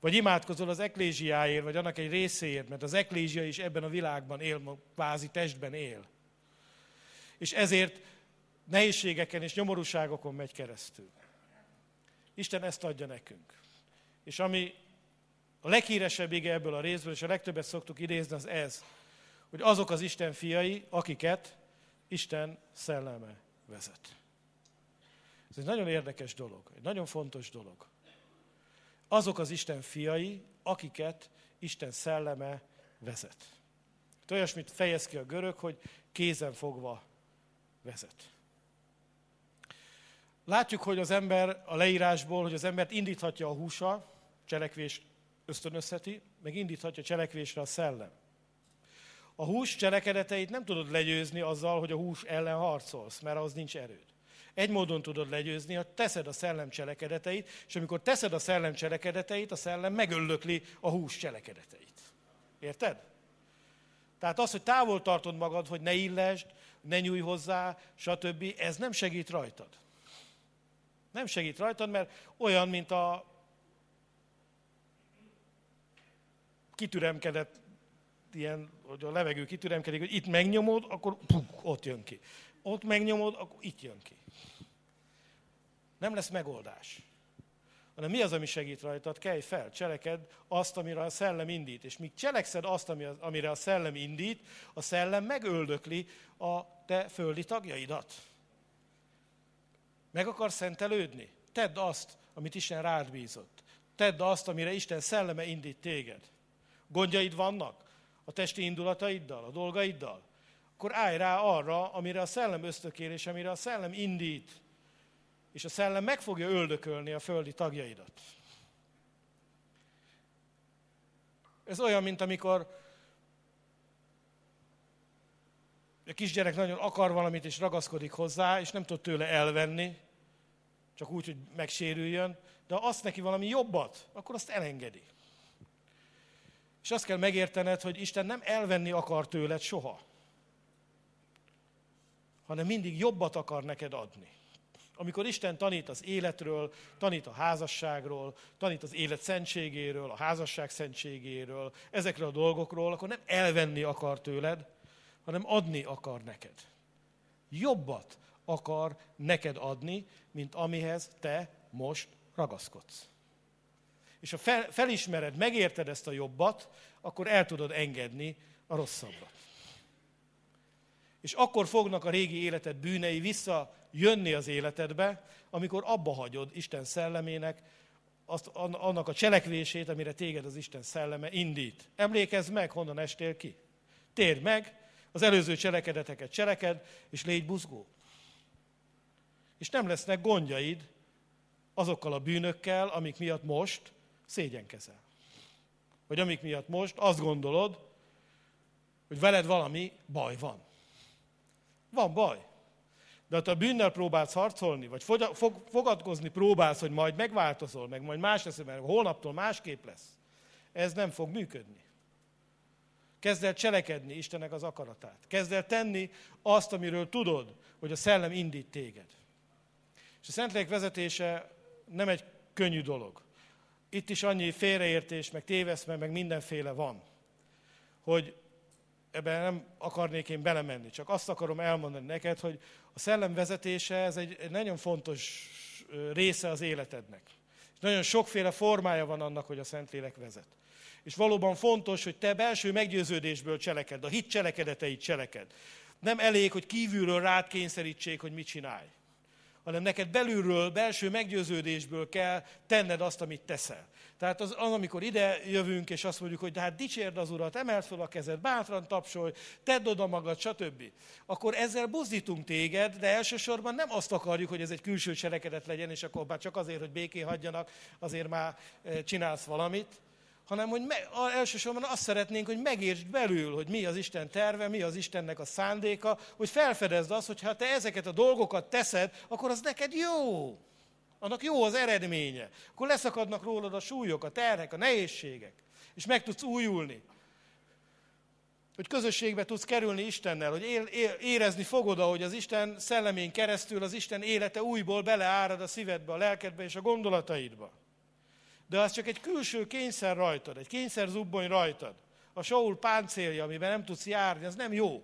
B: Vagy imádkozol az eklésiáért, vagy annak egy részéért, mert az eklésia is ebben a világban él, kvázi testben él. És ezért nehézségeken és nyomorúságokon megy keresztül. Isten ezt adja nekünk. És ami a leghíresebb ige ebből a részből, és a legtöbbet szoktuk idézni, az ez, hogy azok az Isten fiai, akiket Isten szelleme vezet. Ez egy nagyon érdekes dolog, egy nagyon fontos dolog. Azok az Isten fiai, akiket Isten szelleme vezet. Itt olyasmit fejez ki a görög, hogy kézen fogva vezet. Látjuk, hogy az ember a leírásból, hogy az embert indíthatja a húsa, cselekvés ösztönözheti, meg indíthatja cselekvésre a szellem. A hús cselekedeteit nem tudod legyőzni azzal, hogy a hús ellen harcolsz, mert az nincs erőd. Egy módon tudod legyőzni, hogy teszed a szellem cselekedeteit, és amikor teszed a szellem cselekedeteit, a szellem megöllökli a hús cselekedeteit. Érted? Tehát az, hogy távol tartod magad, hogy ne illesd, ne nyújj hozzá, stb., ez nem segít rajtad. Nem segít rajtad, mert olyan, mint a kitüremkedett ilyen, hogy a levegő kitüremkedik, hogy itt megnyomod, akkor puk, ott jön ki. Ott megnyomod, akkor itt jön ki. Nem lesz megoldás. Hanem mi az, ami segít rajtad? Kelj fel, cseleked azt, amire a szellem indít. És míg cselekszed azt, amire a szellem indít, a szellem megöldökli a te földi tagjaidat. Meg akarsz szentelődni? Tedd azt, amit Isten rád bízott. Tedd azt, amire Isten szelleme indít téged. Gondjaid vannak? A testi indulataiddal, a dolgaiddal, akkor állj rá arra, amire a szellem ösztökél, és amire a szellem indít, és a szellem meg fogja öldökölni a földi tagjaidat. Ez olyan, mint amikor a kisgyerek nagyon akar valamit, és ragaszkodik hozzá, és nem tud tőle elvenni, csak úgy, hogy megsérüljön, de ha azt neki valami jobbat, akkor azt elengedi. És azt kell megértened, hogy Isten nem elvenni akar tőled soha, hanem mindig jobbat akar neked adni. Amikor Isten tanít az életről, tanít a házasságról, tanít az élet szentségéről, a házasság szentségéről, ezekről a dolgokról, akkor nem elvenni akar tőled, hanem adni akar neked. Jobbat, akar neked adni, mint amihez te most ragaszkodsz. És ha fel, felismered, megérted ezt a jobbat, akkor el tudod engedni a rosszabbat. És akkor fognak a régi életed bűnei visszajönni az életedbe, amikor abba hagyod Isten szellemének azt, annak a cselekvését, amire téged az Isten szelleme indít. Emlékezz meg, honnan estél ki. Térd meg, az előző cselekedeteket cseleked, és légy buzgó. És nem lesznek gondjaid azokkal a bűnökkel, amik miatt most szégyenkezel. Vagy amik miatt most azt gondolod, hogy veled valami baj van. Van baj. De ha te a bűnnel próbálsz harcolni, vagy fogadkozni próbálsz, hogy majd megváltozol, meg majd más lesz, mert holnaptól másképp lesz, ez nem fog működni. Kezd el cselekedni Istennek az akaratát. Kezd el tenni azt, amiről tudod, hogy a szellem indít téged. És a Szentlélek vezetése nem egy könnyű dolog. Itt is annyi félreértés, meg téveszme, meg mindenféle van, hogy ebben nem akarnék én belemenni, csak azt akarom elmondani neked, hogy a szellem vezetése ez egy, egy nagyon fontos része az életednek. És nagyon sokféle formája van annak, hogy a Szentlélek vezet. És valóban fontos, hogy te belső meggyőződésből cseleked, a hit cselekedeteit cseleked. Nem elég, hogy kívülről rád kényszerítsék, hogy mit csinálj hanem neked belülről, belső meggyőződésből kell tenned azt, amit teszel. Tehát az, az amikor ide jövünk, és azt mondjuk, hogy de hát dicsérd az Urat, emeld fel a kezed, bátran tapsolj, tedd oda magad, stb. Akkor ezzel buzdítunk téged, de elsősorban nem azt akarjuk, hogy ez egy külső cselekedet legyen, és akkor már csak azért, hogy béké hagyjanak, azért már eh, csinálsz valamit, hanem hogy me, elsősorban azt szeretnénk, hogy megértsd belül, hogy mi az Isten terve, mi az Istennek a szándéka, hogy felfedezd azt, hogy ha te ezeket a dolgokat teszed, akkor az neked jó. Annak jó az eredménye. Akkor leszakadnak rólad a súlyok, a terhek, a nehézségek. És meg tudsz újulni. Hogy közösségbe tudsz kerülni Istennel, hogy él, él, érezni fogod, ahogy az Isten szellemén keresztül az Isten élete újból beleárad a szívedbe, a lelkedbe és a gondolataidba. De az csak egy külső kényszer rajtad, egy kényszer zubbony rajtad. A Saul páncélja, amiben nem tudsz járni, az nem jó.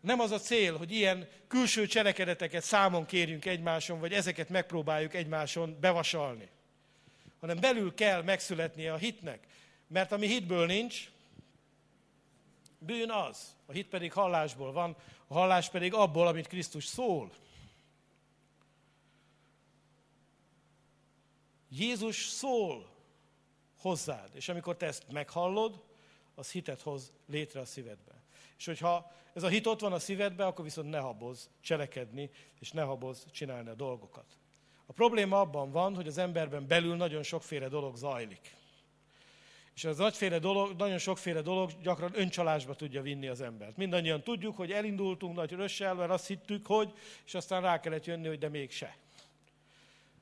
B: Nem az a cél, hogy ilyen külső cselekedeteket számon kérjünk egymáson, vagy ezeket megpróbáljuk egymáson bevasalni. Hanem belül kell megszületnie a hitnek. Mert ami hitből nincs, bűn az. A hit pedig hallásból van, a hallás pedig abból, amit Krisztus szól. Jézus szól hozzád, és amikor te ezt meghallod, az hitet hoz létre a szívedbe. És hogyha ez a hit ott van a szívedbe, akkor viszont ne habozz cselekedni, és ne habozz csinálni a dolgokat. A probléma abban van, hogy az emberben belül nagyon sokféle dolog zajlik. És az nagyféle dolog, nagyon sokféle dolog gyakran öncsalásba tudja vinni az embert. Mindannyian tudjuk, hogy elindultunk nagy rössel, mert azt hittük, hogy, és aztán rá kellett jönni, hogy de mégse.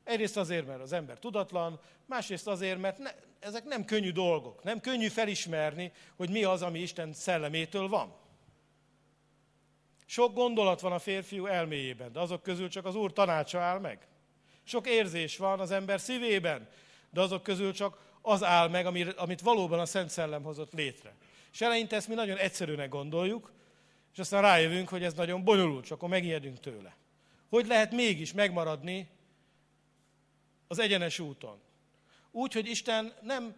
B: Egyrészt azért, mert az ember tudatlan, másrészt azért, mert ne, ezek nem könnyű dolgok. Nem könnyű felismerni, hogy mi az, ami Isten szellemétől van. Sok gondolat van a férfiú elméjében, de azok közül csak az Úr tanácsa áll meg. Sok érzés van az ember szívében, de azok közül csak az áll meg, amit valóban a Szent Szellem hozott létre. És eleinte ezt mi nagyon egyszerűnek gondoljuk, és aztán rájövünk, hogy ez nagyon bonyolult, csak akkor megijedünk tőle. Hogy lehet mégis megmaradni az egyenes úton. Úgy, hogy Isten nem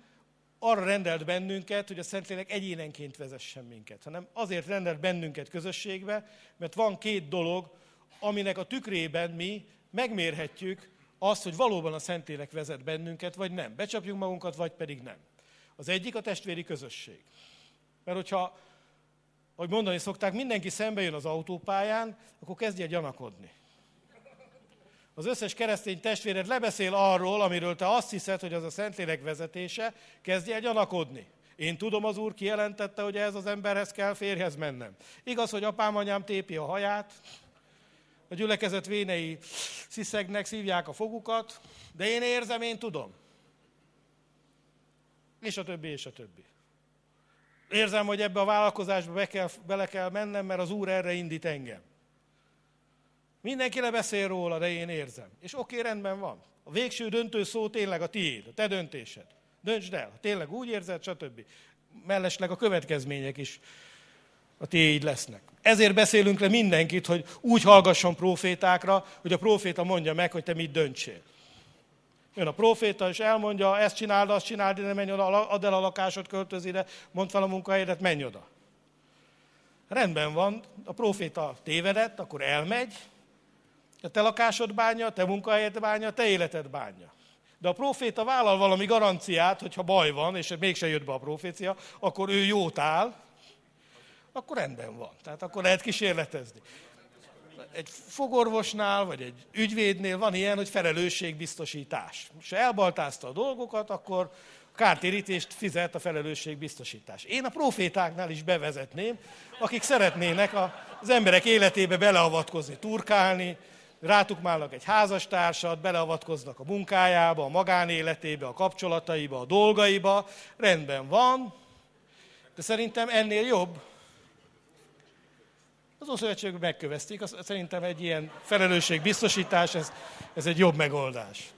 B: arra rendelt bennünket, hogy a Szentlélek egyénenként vezessen minket, hanem azért rendelt bennünket közösségbe, mert van két dolog, aminek a tükrében mi megmérhetjük azt, hogy valóban a Szentlélek vezet bennünket, vagy nem. Becsapjuk magunkat, vagy pedig nem. Az egyik a testvéri közösség. Mert hogyha, ahogy mondani szokták, mindenki szembe jön az autópályán, akkor kezdje gyanakodni az összes keresztény testvéred lebeszél arról, amiről te azt hiszed, hogy az a Szentlélek vezetése, kezdj el gyanakodni. Én tudom, az Úr kijelentette, hogy ez az emberhez kell férhez mennem. Igaz, hogy apám, anyám tépi a haját, a gyülekezet vénei sziszegnek, szívják a fogukat, de én érzem, én tudom. És a többi, és a többi. Érzem, hogy ebbe a vállalkozásba be kell, bele kell mennem, mert az Úr erre indít engem. Mindenki lebeszél róla, de én érzem. És oké, rendben van. A végső döntő szó tényleg a tiéd, a te döntésed. Döntsd el, tényleg úgy érzed, stb. Mellesleg a következmények is a tiéd lesznek. Ezért beszélünk le mindenkit, hogy úgy hallgasson profétákra, hogy a proféta mondja meg, hogy te mit döntsél. Jön a proféta, és elmondja, ezt csináld, azt csináld, de menj oda, add el a lakásot, költöz ide, mondd fel a munkahelyedet, menj oda. Rendben van, a proféta tévedett, akkor elmegy, a te lakásod bánja, a te munkahelyed bánja, a te életed bánja. De a proféta vállal valami garanciát, hogyha baj van, és mégse jött be a profécia, akkor ő jót áll, akkor rendben van. Tehát akkor lehet kísérletezni. Egy fogorvosnál, vagy egy ügyvédnél van ilyen, hogy felelősségbiztosítás. És elbaltázta a dolgokat, akkor kártérítést fizet a felelősségbiztosítás. Én a profétáknál is bevezetném, akik szeretnének az emberek életébe beleavatkozni, turkálni, rátukmálnak egy házastársat, beleavatkoznak a munkájába, a magánéletébe, a kapcsolataiba, a dolgaiba, rendben van, de szerintem ennél jobb. Az Ószövetségben megkövezték, szerintem egy ilyen felelősségbiztosítás, ez, ez egy jobb megoldás.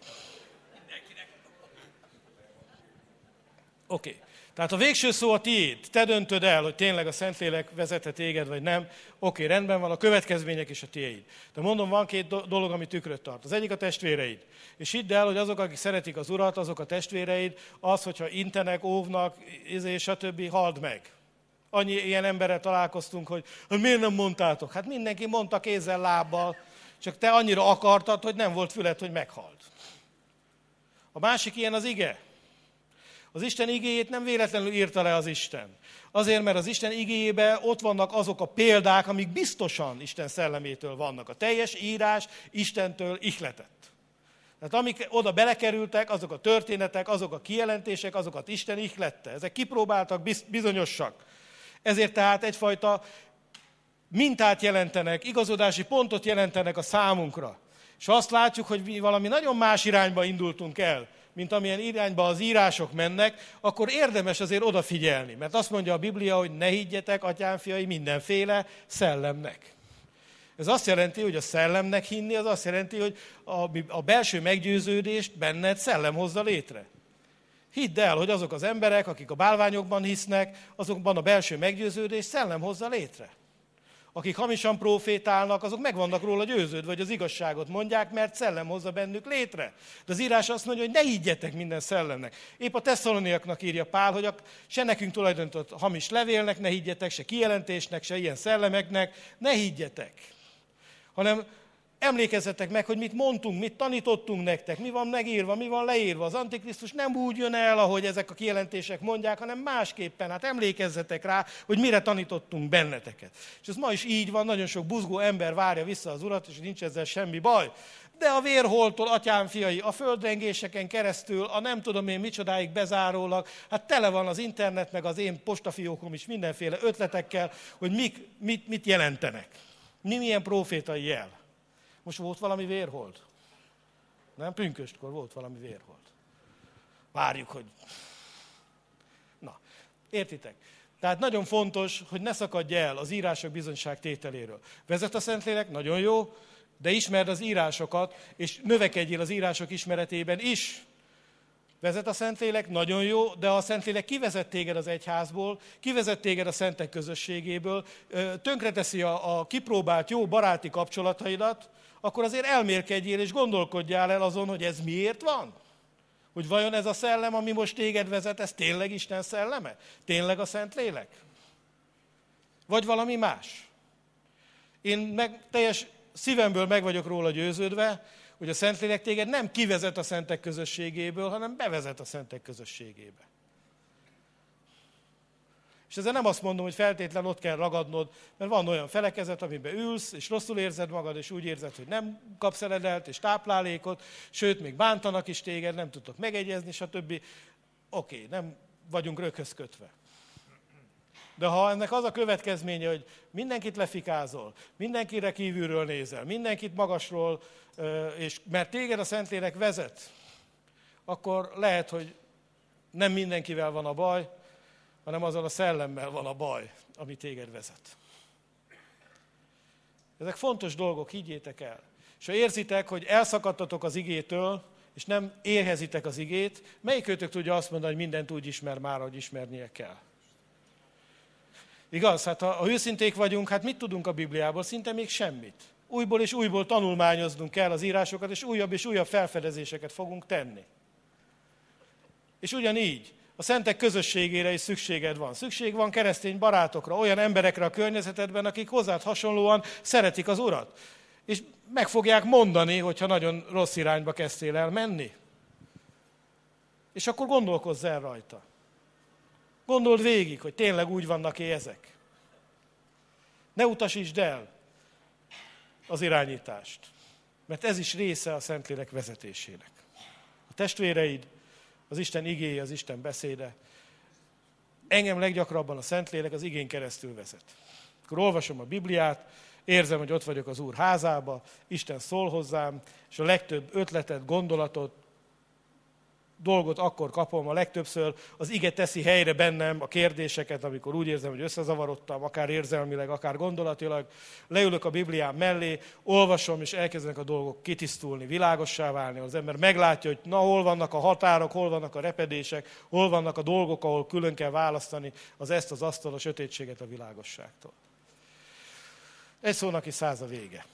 B: Oké. Okay. Tehát a végső szó a tiéd. Te döntöd el, hogy tényleg a Szentlélek vezette téged, vagy nem. Oké, rendben van, a következmények is a tiéd. De mondom, van két dolog, ami tükröt tart. Az egyik a testvéreid. És hidd el, hogy azok, akik szeretik az Urat, azok a testvéreid, az, hogyha intenek, óvnak, izé, stb., halld meg. Annyi ilyen emberrel találkoztunk, hogy, hogy miért nem mondtátok? Hát mindenki mondta kézzel, lábbal, csak te annyira akartad, hogy nem volt füled, hogy meghalt. A másik ilyen az ige. Az Isten igéjét nem véletlenül írta le az Isten. Azért, mert az Isten igéjében ott vannak azok a példák, amik biztosan Isten szellemétől vannak. A teljes írás Istentől ihletett. Tehát amik oda belekerültek, azok a történetek, azok a kijelentések, azokat Isten ihlette. Ezek kipróbáltak, bizonyosak. Ezért tehát egyfajta mintát jelentenek, igazodási pontot jelentenek a számunkra. És azt látjuk, hogy mi valami nagyon más irányba indultunk el mint amilyen irányba az írások mennek, akkor érdemes azért odafigyelni. Mert azt mondja a Biblia, hogy ne higgyetek, atyánfiai, mindenféle szellemnek. Ez azt jelenti, hogy a szellemnek hinni, az azt jelenti, hogy a, a belső meggyőződést benned szellem hozza létre. Hidd el, hogy azok az emberek, akik a bálványokban hisznek, azokban a belső meggyőződés szellem hozza létre akik hamisan profétálnak, azok meg vannak róla győződve, vagy az igazságot mondják, mert szellem hozza bennük létre. De az írás azt mondja, hogy ne higgyetek minden szellemnek. Épp a tesszaloniaknak írja Pál, hogy a, se nekünk tulajdonított hamis levélnek ne higgyetek, se kijelentésnek, se ilyen szellemeknek, ne higgyetek. Hanem Emlékezzetek meg, hogy mit mondtunk, mit tanítottunk nektek, mi van megírva, mi van leírva. Az Antikrisztus nem úgy jön el, ahogy ezek a kijelentések mondják, hanem másképpen. Hát emlékezzetek rá, hogy mire tanítottunk benneteket. És ez ma is így van, nagyon sok buzgó ember várja vissza az Urat, és nincs ezzel semmi baj. De a vérholtól, atyám fiai, a földrengéseken keresztül, a nem tudom én micsodáig bezárólag, hát tele van az internet, meg az én postafiókom is mindenféle ötletekkel, hogy mik, mit, mit jelentenek. Mi milyen profétai jel. Most volt valami vérhold? Nem, pünköstkor volt valami vérhold. Várjuk, hogy... Na, értitek? Tehát nagyon fontos, hogy ne szakadj el az írások bizonyság tételéről. Vezet a Szentlélek, nagyon jó, de ismerd az írásokat, és növekedjél az írások ismeretében is. Vezet a Szentlélek, nagyon jó, de a Szentlélek kivezet téged az egyházból, kivezet téged a szentek közösségéből, tönkreteszi a, a kipróbált jó baráti kapcsolataidat, akkor azért elmérkedjél és gondolkodjál el azon, hogy ez miért van. Hogy vajon ez a szellem, ami most téged vezet, ez tényleg Isten szelleme? Tényleg a Szentlélek? Vagy valami más? Én meg teljes szívemből meg vagyok róla győződve, hogy a Szentlélek téged nem kivezet a szentek közösségéből, hanem bevezet a szentek közösségébe. És ezzel nem azt mondom, hogy feltétlen ott kell ragadnod, mert van olyan felekezet, amiben ülsz, és rosszul érzed magad, és úgy érzed, hogy nem kapsz eledelt és táplálékot, sőt, még bántanak is téged, nem tudtok megegyezni, stb. Oké, okay, nem vagyunk röghöz kötve. De ha ennek az a következménye, hogy mindenkit lefikázol, mindenkire kívülről nézel, mindenkit magasról, és mert téged a Szentlélek vezet, akkor lehet, hogy nem mindenkivel van a baj, hanem azzal a szellemmel van a baj, ami téged vezet. Ezek fontos dolgok, higgyétek el. És ha érzitek, hogy elszakadtatok az igétől, és nem érhezitek az igét, melyik őtök tudja azt mondani, hogy mindent úgy ismer már, hogy ismernie kell? Igaz? Hát ha, ha őszinték vagyunk, hát mit tudunk a Bibliából? Szinte még semmit. Újból és újból tanulmányoznunk kell az írásokat, és újabb és újabb felfedezéseket fogunk tenni. És ugyanígy, a szentek közösségére is szükséged van. Szükség van keresztény barátokra, olyan emberekre a környezetedben, akik hozzád hasonlóan szeretik az Urat. És meg fogják mondani, hogyha nagyon rossz irányba kezdtél el menni. És akkor gondolkozz el rajta. Gondold végig, hogy tényleg úgy vannak-e ezek. Ne utasítsd el az irányítást, mert ez is része a Szentlélek vezetésének. A testvéreid, az Isten igéje, az Isten beszéde. Engem leggyakrabban a Szentlélek az igény keresztül vezet. Akkor olvasom a Bibliát, érzem, hogy ott vagyok az Úr házába, Isten szól hozzám, és a legtöbb ötletet, gondolatot, dolgot akkor kapom a legtöbbször, az ige teszi helyre bennem a kérdéseket, amikor úgy érzem, hogy összezavarodtam, akár érzelmileg, akár gondolatilag. Leülök a Bibliám mellé, olvasom, és elkezdenek a dolgok kitisztulni, világossá válni. Az ember meglátja, hogy na, hol vannak a határok, hol vannak a repedések, hol vannak a dolgok, ahol külön kell választani az ezt, az asztal, a sötétséget a világosságtól. Egy szónak is száz a vége.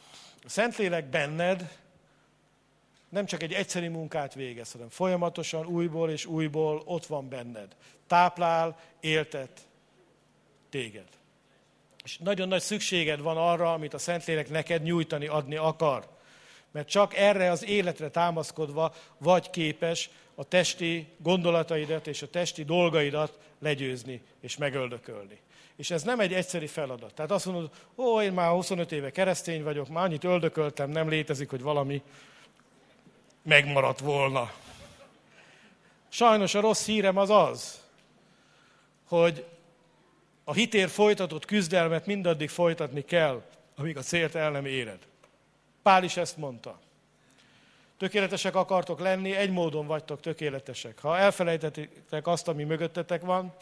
B: A Szentlélek benned nem csak egy egyszeri munkát végez, hanem folyamatosan újból és újból ott van benned. Táplál, éltet téged. És nagyon nagy szükséged van arra, amit a Szentlélek neked nyújtani, adni akar. Mert csak erre az életre támaszkodva vagy képes a testi gondolataidat és a testi dolgaidat legyőzni és megöldökölni. És ez nem egy egyszerű feladat. Tehát azt mondod, ó, én már 25 éve keresztény vagyok, már annyit öldököltem, nem létezik, hogy valami megmaradt volna. Sajnos a rossz hírem az az, hogy a hitér folytatott küzdelmet mindaddig folytatni kell, amíg a célt el nem éred. Pál is ezt mondta. Tökéletesek akartok lenni, egy módon vagytok tökéletesek. Ha elfelejtettek azt, ami mögöttetek van,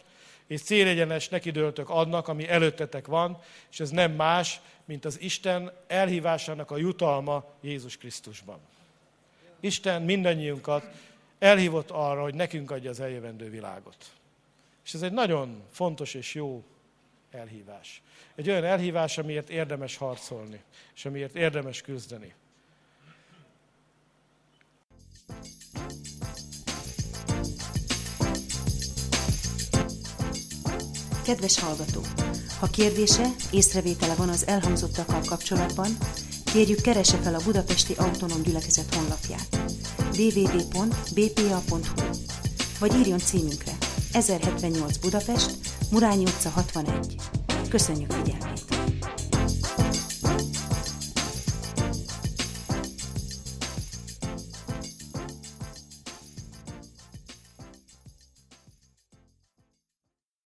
B: és célegyenes nekidőltök adnak, ami előttetek van, és ez nem más, mint az Isten elhívásának a jutalma Jézus Krisztusban. Isten mindannyiunkat elhívott arra, hogy nekünk adja az eljövendő világot. És ez egy nagyon fontos és jó elhívás. Egy olyan elhívás, amiért érdemes harcolni, és amiért érdemes küzdeni.
A: Kedves hallgató! Ha kérdése, észrevétele van az elhangzottakkal kapcsolatban, kérjük keresse fel a Budapesti Autonóm Gyülekezet honlapját www.bpa.hu vagy írjon címünkre 1078 Budapest, Murányi utca 61. Köszönjük figyelmét!